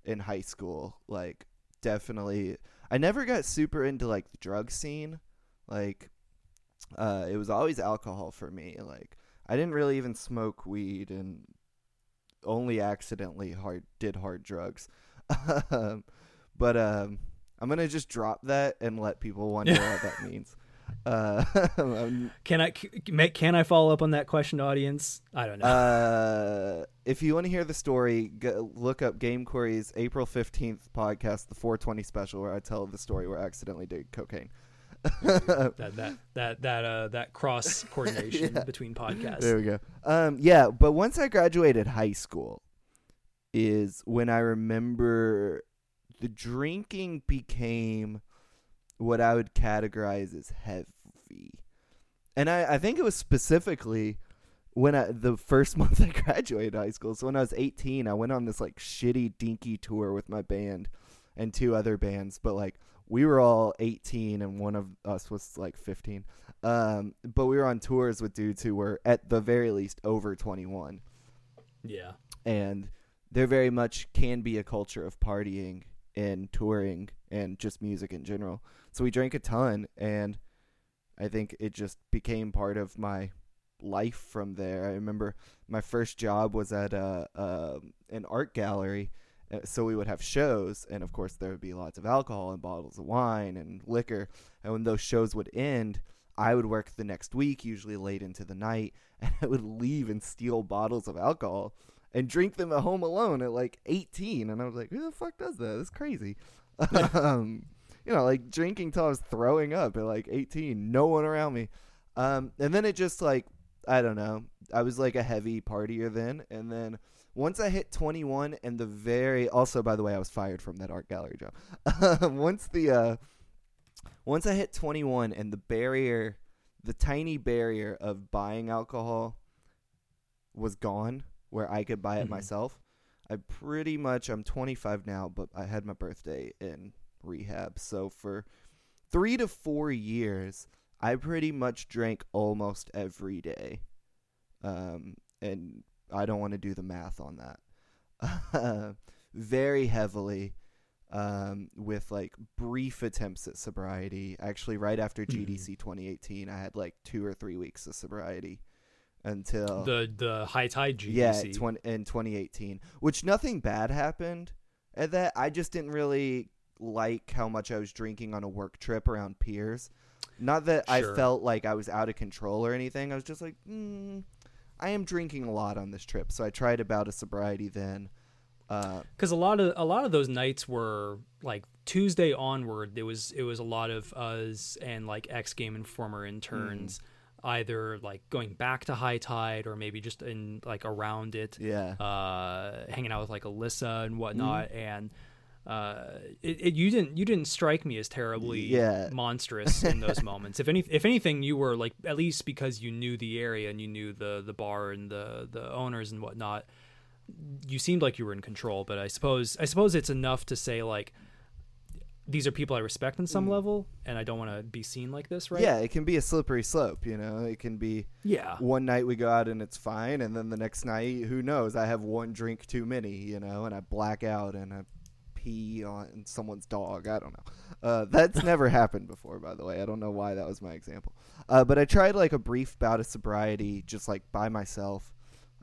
in high school. Like definitely, I never got super into like the drug scene. Like uh, it was always alcohol for me. Like I didn't really even smoke weed and only accidentally hard did hard drugs. [LAUGHS] um, but um, I'm gonna just drop that and let people wonder what that means. Uh, [LAUGHS] Can I can I follow up on that question, audience? I don't know. uh, if you want to hear the story, go, look up Game Quarry's April 15th podcast, the 420 special, where I tell the story where I accidentally did cocaine. [LAUGHS] that that that that uh that cross [LAUGHS] coordination Yeah. between podcasts. There we go. Um, yeah, but once I graduated high school, is when I remember the drinking became what I would categorize as heavy, and I, I think it was specifically when I the first [LAUGHS] month I graduated high school. So when I was 18, I went on this like shitty dinky tour with my band and two other bands, but like we were all 18 and one of us was like 15. Um, but we were on tours with dudes who were at the very least over 21 Yeah. and there very much can be a culture of partying and touring and just music in general. So we drank a ton and I think it just became part of my life from there. I remember my first job was at a, a an art gallery, so we would have shows, and of course there would be lots of alcohol and bottles of wine and liquor. And when those shows would end, I would work the next week, usually late into the night, [LAUGHS] and I would leave and steal bottles of alcohol and drink them at home alone at like 18. And I was like, who the fuck does that? That's crazy. [LAUGHS] um, you know, like drinking till I was throwing up at like 18, no one around me. Um, and then it just like, I don't know. I was like a heavy partier then. And then once I hit 21 and the very, also, by the way, I was fired from that art gallery job. [LAUGHS] once the, uh, once I hit 21 and the barrier, the tiny barrier of buying alcohol was gone, where I could buy it Mhm. myself, I pretty much, I'm 25 now, but I had my birthday in rehab. So for three to four years, I pretty much drank almost every day. Um, and I don't want to do the math on that. [LAUGHS] Very heavily um, with like brief attempts at sobriety. Actually, right after Mhm. GDC 2018, I had like two or three weeks of sobriety until The the high tide GDC. yeah, in 2018, which nothing bad happened at that. I just didn't really like how much I was drinking on a work trip around peers. Not that I felt like I was out of control or anything. I was just like, mm, I am drinking a lot on this trip, so I tried about a sobriety then. Uh, because a lot of a lot of those nights were like Tuesday onward. It was it was a lot of us and like ex Game Informer interns, either like going back to High Tide or maybe just in like around it, yeah, uh, hanging out with like Alyssa and whatnot. And uh, it, it you didn't you didn't strike me as terribly Yeah. monstrous in [LAUGHS] those moments. If any if anything, you were like at least because you knew the area and you knew the the bar and the the owners and whatnot you seemed like you were in control, but I suppose I suppose it's enough to say like these are people I respect on some Mm. level, and I don't want to be seen like this, right? yeah. It can be a slippery slope, you know. It can be yeah, one night we go out and it's fine, and then the next night, who knows? I have one drink too many, you know, and I black out and I pee on someone's dog. I don't know. Uh, that's never [LAUGHS] happened before, by the way. I don't know why that was my example. Uh, but I tried like a brief bout of sobriety, just like by myself.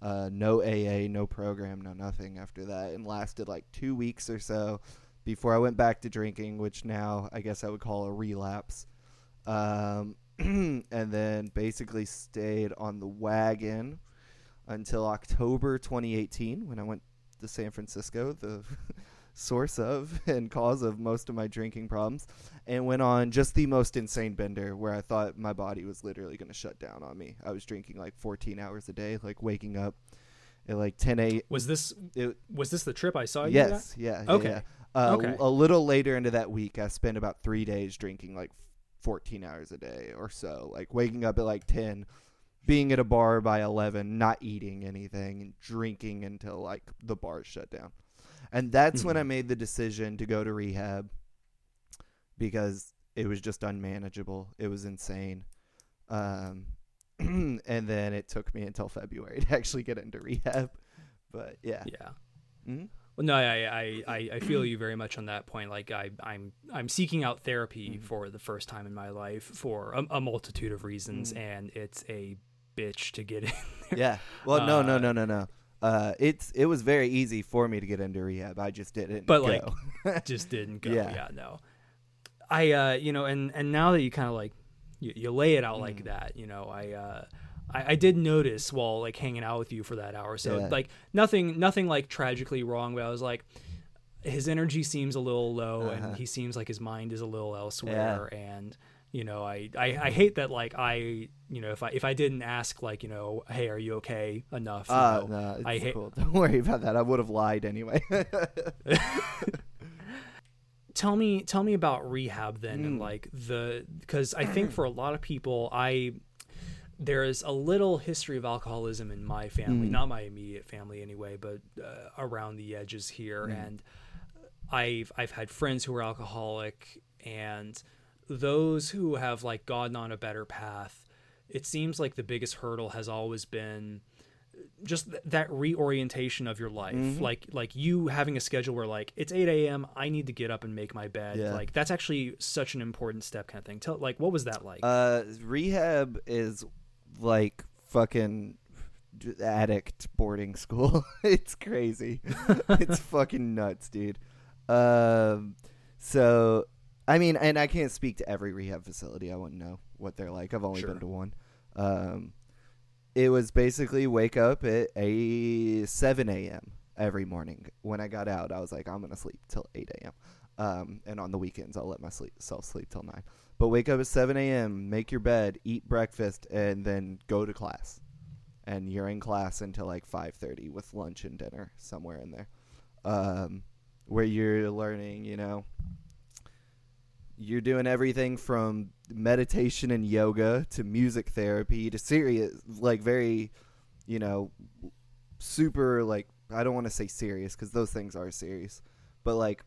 Uh, no AA, no program, no nothing after that, and lasted like two weeks or so before I went back to drinking, which now I guess I would call a relapse. Um, [CLEARS THROAT] and then basically stayed on the wagon until October 2018 when I went to San Francisco, the [LAUGHS] source of [LAUGHS] and cause of most of my drinking problems, and went on just the most insane bender where I thought my body was literally going to shut down on me. I was drinking like 14 hours a day, like waking up at like 10 a. was this It, was this the trip I saw you yes, yeah, yeah, Okay. yeah. Uh, Okay. A little later into that week, I spent about three days drinking like 14 hours a day or so, like waking up at like 10, being at a bar by 11, not eating anything, and drinking until like the bars shut down. And that's when I Mhm. made the decision to go to rehab because it was just unmanageable. It was insane. Um, [CLEARS THROAT] and then it took me until February [LAUGHS] to actually get into rehab. But yeah. Yeah. Mhm. Well, no, I, I, I, feel you very much on that point. Like I, I'm, I'm seeking out therapy Mhm. for the first time in my life for a, a multitude of reasons, Mhm. and it's a bitch to get in. [LAUGHS] Yeah. Well, no, no, Uh, no, no, no. Uh, it's it was very easy for me to get into rehab. I just didn't. But, go. like, [LAUGHS] just didn't go. Yeah. Yeah, no. I uh you know, and and now that you kind of like you, you lay it out like Mm. that, you know, I uh I, I did notice while like hanging out with you for that hour. So Yeah. like nothing nothing like tragically wrong, but I was like his energy seems a little low Uh-huh. and he seems like his mind is a little elsewhere and you know I, I i hate that like i you know if i if i didn't ask like you know hey are you okay enough you uh, know, no, I hate- cool. [LAUGHS] Don't worry about that. I would have lied anyway. [LAUGHS] tell me tell me about rehab then and Mm. like the because i think [CLEARS THROAT] for a lot of people i there is a little history of alcoholism in my family Mm. not my immediate family anyway but uh, around the edges here Mm. and i've i've had friends who are alcoholic and those who have like gotten on a better path it seems like the biggest hurdle has always been just th- that reorientation of your life Mhm. like like you having a schedule where like it's 8 a.m i need to get up and make my bed Yeah. like that's actually such an important step kind of thing tell like what was that like uh, rehab is like fucking addict boarding school. [LAUGHS] it's crazy. [LAUGHS] it's fucking nuts, dude. Um, so I mean, and I can't speak to every rehab facility. I wouldn't know what they're like. I've only Sure. been to one. Um, it was basically wake up at a seven a.m. every morning. When I got out, I was like, I'm gonna sleep till eight a.m. Um, and on the weekends, I'll let myself sleep till nine. But wake up at seven a.m., make your bed, eat breakfast, and then go to class. And you're in class until like five thirty with lunch and dinner somewhere in there, um, where you're learning, you know, you're doing everything from meditation and yoga to music therapy to serious like very you know super like i don't want to say serious because those things are serious but like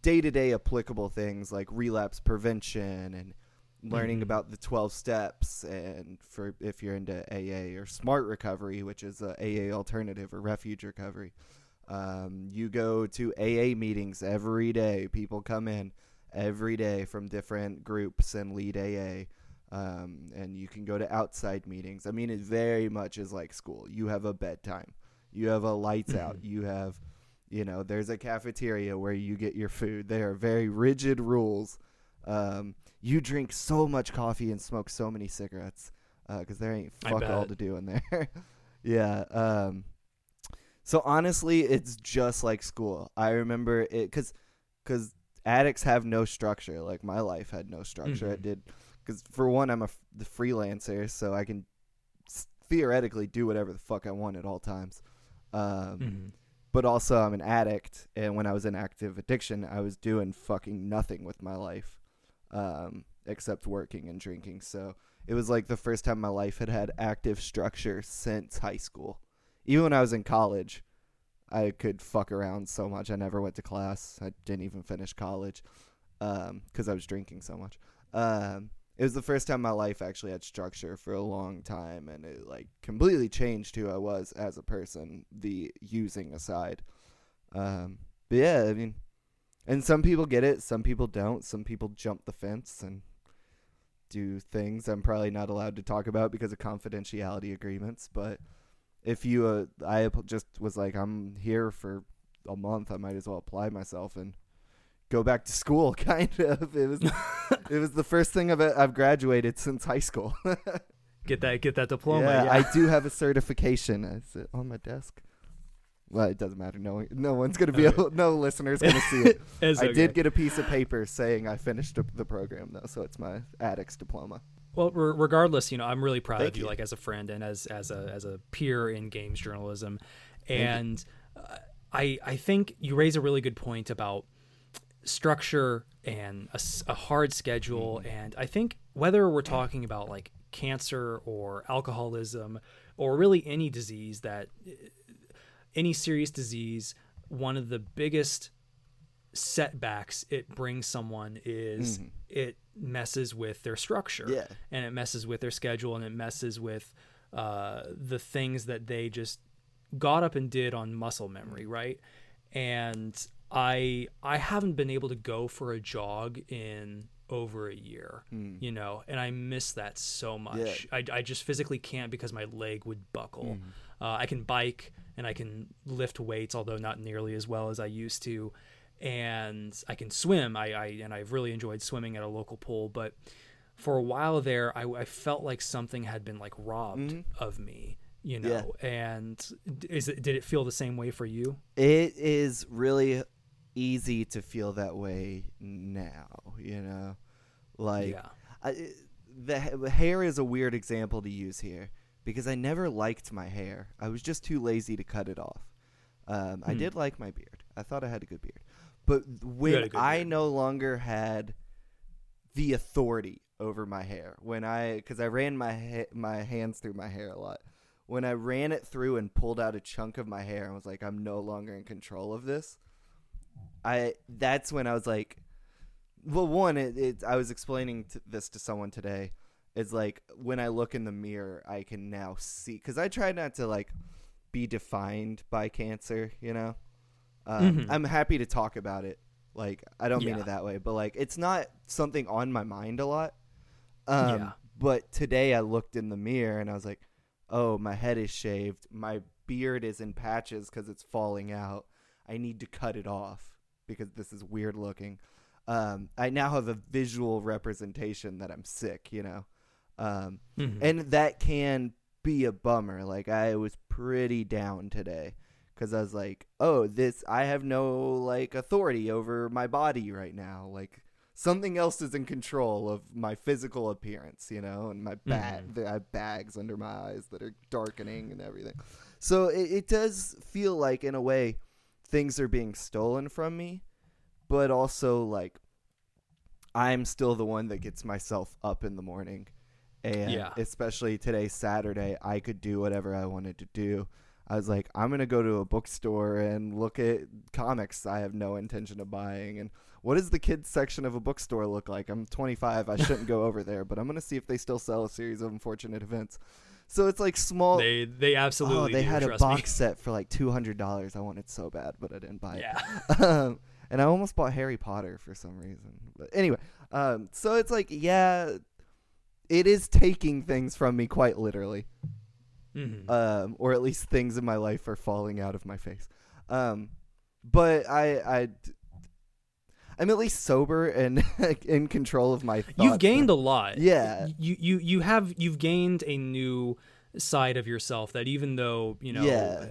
day-to-day applicable things like relapse prevention and learning Mhm. about the 12 steps and for if you're into aa or smart recovery which is a aa alternative or refuge recovery um, you go to aa meetings every day people come in every day from different groups and lead AA. Um, and you can go to outside meetings. I mean, it very much is like school. You have a bedtime, you have a lights out, Mhm. you have, you know, there's a cafeteria where you get your food. There are very rigid rules. Um, you drink so much coffee and smoke so many cigarettes because there ain't fuck all to do in there. [LAUGHS] yeah. Um, so honestly, it's just like school. I remember it because because addicts have no structure. Like my life had no structure. Mhm. It did because for one, I'm a f- the freelancer, so I can s- theoretically do whatever the fuck I want at all times. Um, Mhm. But also, I'm an addict, and when I was in active addiction, I was doing fucking nothing with my life, um, except working and drinking. So it was like the first time my life had had active structure since high school. Even when I was in college, I could fuck around so much. I never went to class. I didn't even finish college because I was drinking so much. Um, it was the first time my life actually had structure for a long time, and it like completely changed who I was as a person. The using aside, um, but yeah, I mean, and some people get it, some people don't. Some people jump the fence and do things I'm probably not allowed to talk about because of confidentiality agreements. But if you, uh, I just was like, I'm here for a month. I might as well apply myself and go back to school. [LAUGHS] Kind of. It was. it was the first thing I've I've graduated since high school. [LAUGHS] Get that get that diploma. yeah, Yeah, I do have a certification. It's uh, on my desk. Well, it doesn't matter. No, no one's gonna be able. No listener's gonna see [LAUGHS] it. I okay. did get a piece of paper saying I finished the program though, so it's my addict's diploma. Well, re- regardless, you know, I'm really proud Thank of you, you. like as a friend and as as a as a peer in games journalism. And uh, I I think you raise a really good point about structure and a hard schedule. Mm-hmm. And I think whether we're talking about like cancer or alcoholism or really any disease that any serious disease, one of the biggest setbacks it brings someone is Mhm. it messes with their structure. Yeah. and it messes with their schedule and it messes with uh, the things that they just got up and did on muscle memory right? And i i haven't been able to go for a jog in over a year Mm. you know and i miss that so much. I, I just physically can't because my leg would buckle. Uh, i can bike and i can lift weights although not nearly as well as i used to and i can swim i, I and i've really enjoyed swimming at a local pool but for a while there i, I felt like something had been like robbed Mhm. of me you know and is it did it feel the same way for you It is really easy to feel that way now. You know, like yeah I, the, hair is a weird example to use here because I never liked my hair. I was just too lazy to cut it off. Um, I Hmm. did like my beard. I thought I had a good beard, but when I beard. no longer had the authority over my hair, when I because I ran my ha- my hands through my hair a lot. When I ran it through and pulled out a chunk of my hair and was like, I'm no longer in control of this. I that's when I was like, well, one, it, it I was explaining t this to someone today. It's like when I look in the mirror, I can now see because I try not to like be defined by cancer. You know, um, Mhm. I'm happy to talk about it. Like I don't mean it that way, but like it's not something on my mind a lot. Um, Yeah. But today I looked in the mirror and I was like, oh, my head is shaved. My beard is in patches because it's falling out. I need to cut it off because this is weird looking. um, I now have a visual representation that I'm sick, you know, um, Mhm. and that can be a bummer. Like I was pretty down today because I was like, oh, this I have no like authority over my body right now. Like something else is in control of my physical appearance, you know, and my bag. Mm-hmm. I have bags under my eyes that are darkening and everything. So it, it does feel like, in a way, things are being stolen from me, but also like I'm still the one that gets myself up in the morning. And Yeah. especially today, Saturday, I could do whatever I wanted to do. I was like, I'm gonna go to a bookstore and look at comics I have no intention of buying. And what does the kids section of a bookstore look like? I'm 25. I shouldn't go over there, but I'm gonna see if they still sell a series of unfortunate events. So it's like small. they they absolutely oh, they do, had a box me. set for like two hundred dollars. I wanted so bad, but I didn't buy it. Yeah. [LAUGHS] um, and I almost bought Harry Potter for some reason. But anyway, um, so it's like, yeah, it is taking things from me quite literally, Mhm. um, or at least things in my life are falling out of my face. Um, but I, I, I'm at least sober and [LAUGHS] in control of my. Thoughts You've gained a lot. Yeah. You you you have you've gained a new side of yourself that even though you know Yeah.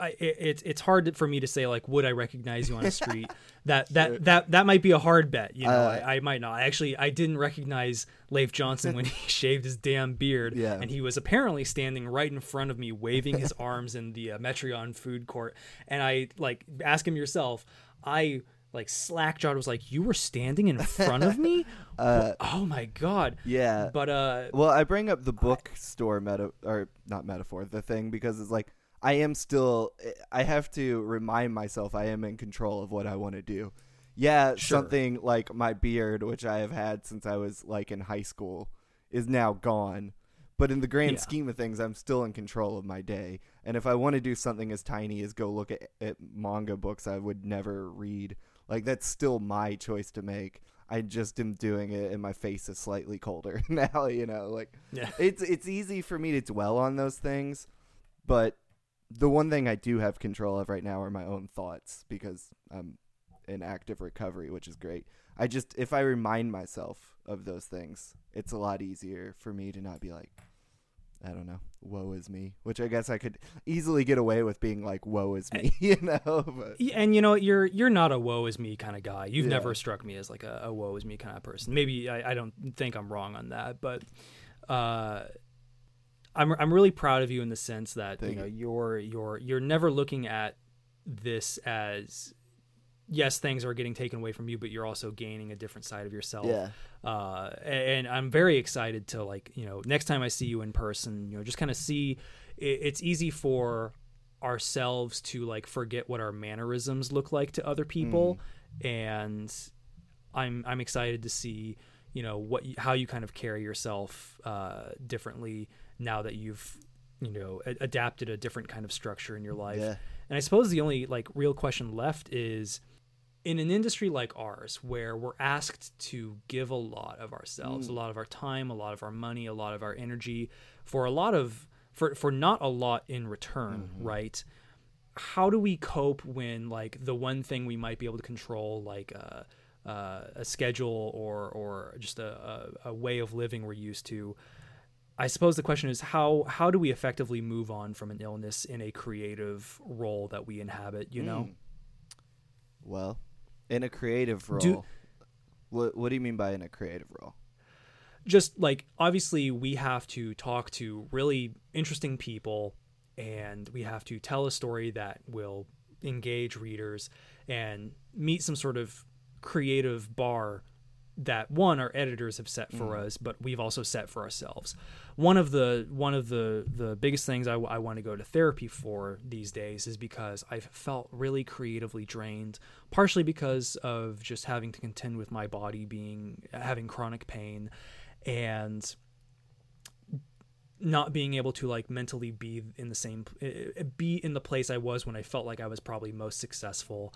I, it, it's it's hard for me to say like would I recognize you on the [LAUGHS] street that that Sure. that that might be a hard bet you know Uh, I, I might not actually I didn't recognize Leif Johnson when [LAUGHS] he shaved his damn beard Yeah. and he was apparently standing right in front of me waving his [LAUGHS] arms in the uh, Metreon food court and I like ask him yourself I like slackjawed was like you were standing in front of [LAUGHS] me Uh, oh my god yeah. but uh Well, I bring up the bookstore meta or not metaphor, the thing because it's like I am still I have to remind myself I am in control of what I want to do. Yeah, Sure. something like my beard which I have had since I was like in high school is now gone. But in the grand Yeah. scheme of things, I'm still in control of my day. And if I want to do something as tiny as go look at, at manga books I would never read, like that's still my choice to make. I just am doing it, and my face is slightly colder [LAUGHS] now. You know, like yeah it's it's easy for me to dwell on those things, but the one thing I do have control of right now are my own thoughts because I'm in active recovery, which is great. I just if I remind myself of those things, it's a lot easier for me to not be like, I don't know, woe is me, which I guess I could easily get away with being like, woe is me, [LAUGHS] you know. But and you know you're you're not a woe is me kind of guy. You've Yeah. never struck me as like a, a woe is me kind of person. Maybe I, I don't think I'm wrong on that, but uh, I'm I'm really proud of you in the sense that Thank you know you. you're you're you're never looking at this as yes things are getting taken away from you, but you're also gaining a different side of yourself yeah, uh, and I'm very excited to like you know next time I see you in person, you know, just kind of see. It, it's easy for ourselves to like forget what our mannerisms look like to other people, and I'm I'm excited to see you know what how you kind of carry yourself uh, differently now that you've you know a- adapted a different kind of structure in your life. yeah, And I suppose the only like real question left is in an industry like ours where we're asked to give a lot of ourselves, a lot of our time, a lot of our money, a lot of our energy for a lot of for for not a lot in return, right? How do we cope when like the one thing we might be able to control like a uh, a schedule or or just a, a, a way of living we're used to I suppose the question is how how do we effectively move on from an illness in a creative role that we inhabit? You know, Mm. Well, in a creative role, Do- what what do you mean by in a creative role? just like obviously we have to talk to really interesting people, and we have to tell a story that will engage readers and meet some sort of creative bar that one our editors have set for us but we've also set for ourselves. One of the one of the the biggest things I, I want to go to therapy for these days is because i've felt really creatively drained partially because of just having to contend with my body being having chronic pain and not being able to like mentally be in the same eh, be in the place I was when I felt like I was probably most successful.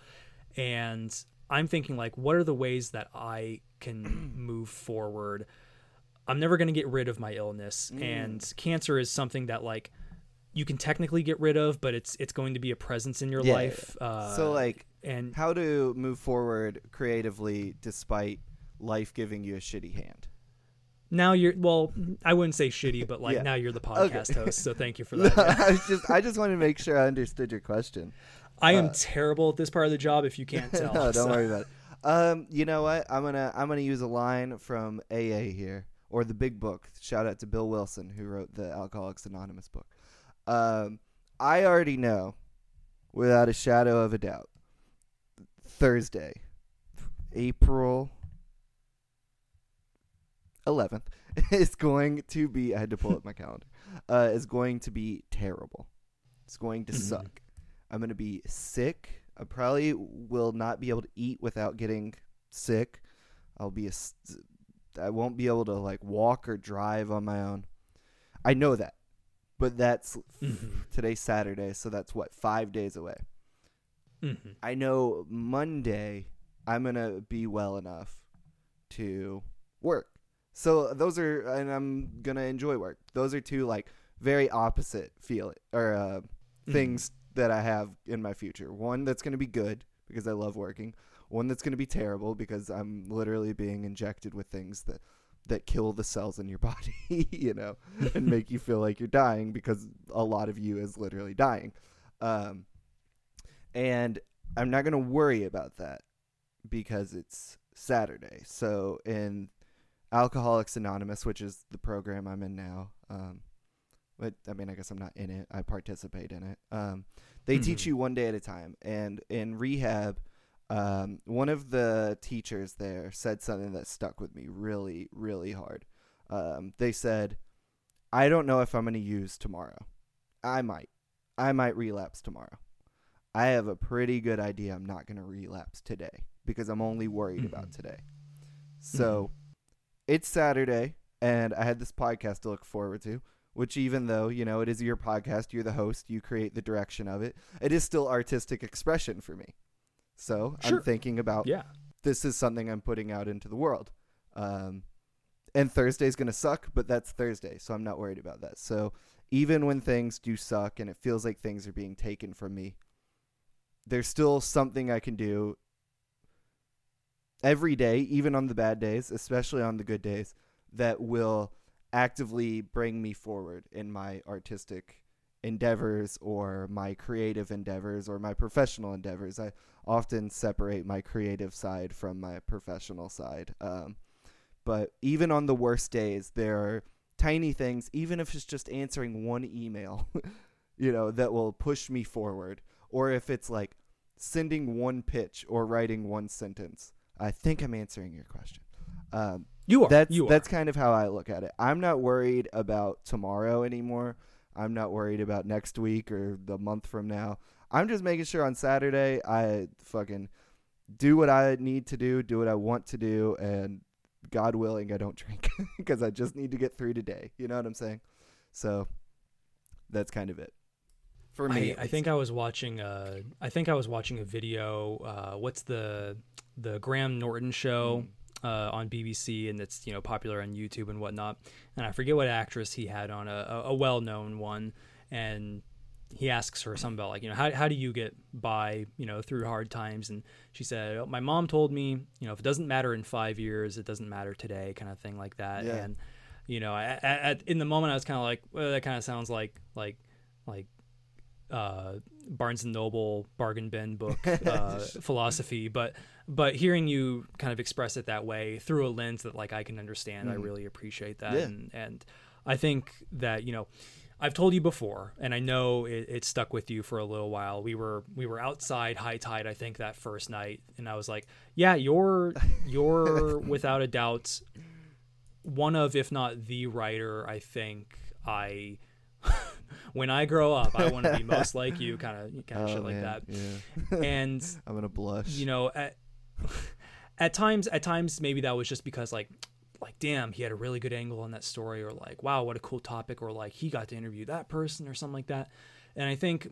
And I'm thinking like what are the ways that I can [CLEARS THROAT] move forward I'm never going to get rid of my illness and cancer is something that like you can technically get rid of but it's it's going to be a presence in your Yeah, life uh so like and how to move forward creatively despite life giving you a shitty hand. now you're well, I wouldn't say shitty, but like [LAUGHS] Yeah. now you're the Okay. podcast host, so thank you for [LAUGHS] that. yeah. I just I just wanted to make sure I understood your question. I am Uh, terrible at this part of the job. If you can't [LAUGHS] tell, no, don't so- worry about it. Um, you know what? I'm gonna I'm gonna use a line from AA here or the Big Book. Shout out to Bill Wilson who wrote the Alcoholics Anonymous book. Um, I already know, without a shadow of a doubt, Thursday, April 11th [LAUGHS] is going to be. I had to pull up my calendar. Uh, is going to be terrible. It's going to Mhm. suck. I'm going to be sick. I probably will not be able to eat without getting sick. I'll be a. I won't be able to like walk or drive on my own. I know that, but that's Mhm. today's Saturday, so that's what five days away. Mhm. I know Monday I'm gonna be well enough to work. So those are, and I'm gonna enjoy work. Those are two like very opposite feel or uh, Mhm. things that I have in my future. One that's gonna be good because I love working. One that's gonna be terrible because I'm literally being injected with things that that kill the cells in your [LAUGHS] body, you know, and [LAUGHS] make you feel like you're dying because a lot of you is literally dying. Um, and I'm not going to worry about that because it's Saturday. So in Alcoholics Anonymous, which is the program I'm in now, um, but I mean, I guess I'm not in it. I participate in it. Um, they teach Mhm. you one day at a time, and in rehab, um, one of the teachers there said something that stuck with me really, really hard. Um, they said, "I don't know if I'm going to use tomorrow. I might. I might relapse tomorrow. I have a pretty good idea I'm not going to relapse today because I'm only worried about Mhm. today. So it's Saturday, and I had this podcast to look forward to, which, even though, you know, it is your podcast, you're the host, you create the direction of it, it is still artistic expression for me. So Sure. I'm thinking about Yeah. this is something I'm putting out into the world. Um, and Thursday's going to suck, but that's Thursday, so I'm not worried about that. So even when things do suck and it feels like things are being taken from me, there's still something I can do every day, even on the bad days, especially on the good days, that will actively bring me forward in my artistic endeavors or my creative endeavors or my professional endeavors. I often separate my creative side from my professional side. Um, but even on the worst days, there are tiny things, even if it's just answering one email, [LAUGHS] you know, that will push me forward. Or if it's like sending one pitch or writing one sentence. I think I'm answering your question. Um, You are. that's you are. that's kind of how I look at it. I'm not worried about tomorrow anymore. I'm not worried about next week or the month from now. I'm just making sure on Saturday I fucking do what I need to do, do what I want to do, and God willing, I don't [LAUGHS] drink because I just need to get through today. You know what I'm saying? So that's kind of it for me. I, I think I was watching a I think I was watching a video. Uh, what's the the Graham Norton show Mm. Uh, on BBC, and it's you know popular on YouTube and whatnot. And I forget what actress he had on a, a, a well known one, and he asks her something about like you know how how do you get by you know through hard times, and she said "Oh, my mom told me you know if it doesn't matter in five years, it doesn't matter today, kind of thing like that. Yeah. And you know, at, in the moment, I was kind of like, well, that kind of sounds like like like uh, Barnes and Noble bargain bin book [LAUGHS] uh, philosophy, but but hearing you kind of express it that way through a lens that like I can understand, I Mhm. really appreciate that, Yeah. and and I think that you know. I've told you before, and I know it, it stuck with you for a little while. We were we were outside high tide, I think, that first night, and I was like, "Yeah, you're you're [LAUGHS] without a doubt one of, if not the writer, I think I [LAUGHS] when I grow up, I want to be most [LAUGHS] like you, kind of kind of Oh, shit like man, that. Yeah. [LAUGHS] And I'm gonna blush. you know, at at times, at times, maybe that was just because like like damn, he had a really good angle on that story, or like wow, what a cool topic, or like he got to interview that person, or something like that. And I think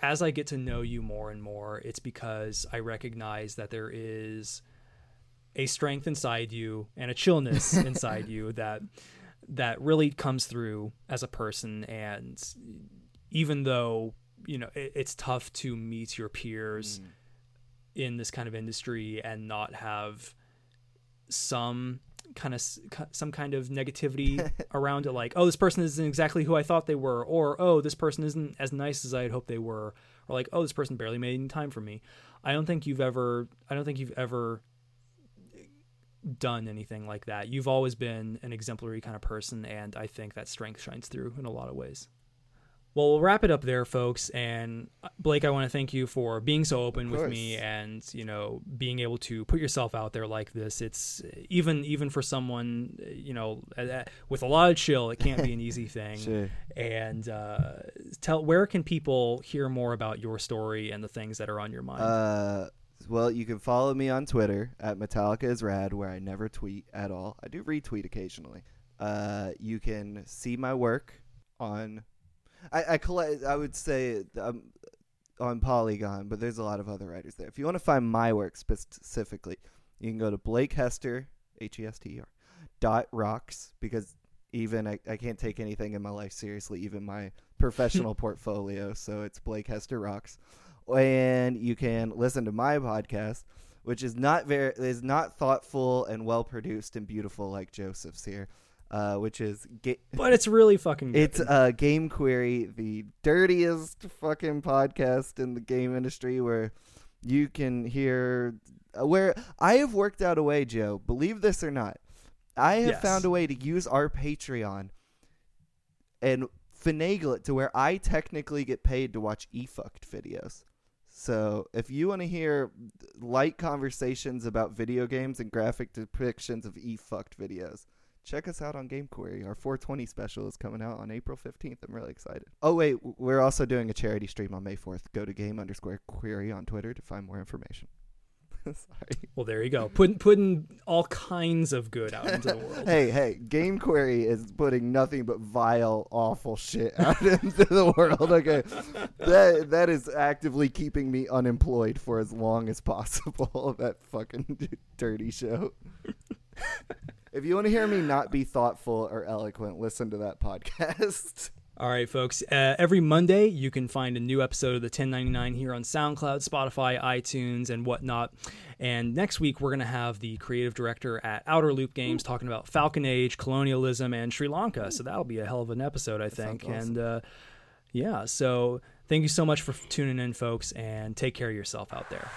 as I get to know you more and more, it's because I recognize that there is a strength inside you and a chillness inside you that that really comes through as a person and even though you know it, it's tough to meet your peers Mm. in this kind of industry and not have some kind of some kind of negativity [LAUGHS] around it like oh this person isn't exactly who i thought they were or oh this person isn't as nice as i had hoped they were or like oh this person barely made any time for me i don't think you've ever i don't think you've ever done anything like that you've always been an exemplary kind of person and i think that strength shines through in a lot of ways well, we'll wrap it up there, folks. And uh, Blake, I want to thank you for being so open with me and you know being able to put yourself out there like this. It's even even for someone you know with a lot of chill, it can't be an easy [LAUGHS] thing. sure. And uh, tell where can people hear more about your story and the things that are on your mind? Uh, well, you can follow me on Twitter at Metallica is rad, where I never tweet at all. I do retweet occasionally. Uh, you can see my work on I, I collect. I would say um, on Polygon, but there's a lot of other writers there. If you want to find my work specifically, you can go to Blake Hester, H E S T E R, dot rocks because even I, I can't take anything in my life seriously, even my [LAUGHS] professional portfolio. So it's Blake Hester rocks, and you can listen to my podcast, which is not very is not thoughtful and well produced and beautiful like Joseph's here uh, which is ga- but it's really fucking. Good. It's uh, Game Query, the dirtiest fucking podcast in the game industry, where you can hear uh, where I have worked out a way, Joe. Believe this or not, I have yes. found a way to use our Patreon and finagle it to where I technically get paid to watch efucked videos. So if you want to hear light conversations about video games and graphic depictions of e fucked videos check us out on Game Query. Our 420 special is coming out on April 15th. I'm really excited. Oh, wait, we're also doing a charity stream on May 4th. Go to game underscore query on Twitter to find more information. [LAUGHS] Sorry. Well, there you go. Putting putting all kinds of good out into the [LAUGHS] world. hey, hey, Game Query is putting nothing but vile, awful shit out [LAUGHS] into the world. Okay, that that is actively keeping me unemployed for as long as possible. that fucking dirty show. If you want to hear me not be thoughtful or eloquent, listen to that podcast. All right, folks. Uh, every Monday, you can find a new episode of the 1099 here on SoundCloud, Spotify, iTunes, and whatnot. And next week, we're going to have the creative director at Outer Loop Games talking about Falcon Age, colonialism, and Sri Lanka. So that'll be a hell of an episode, I think. Awesome. And uh, yeah, so thank you so much for tuning in, folks, and take care of yourself out there.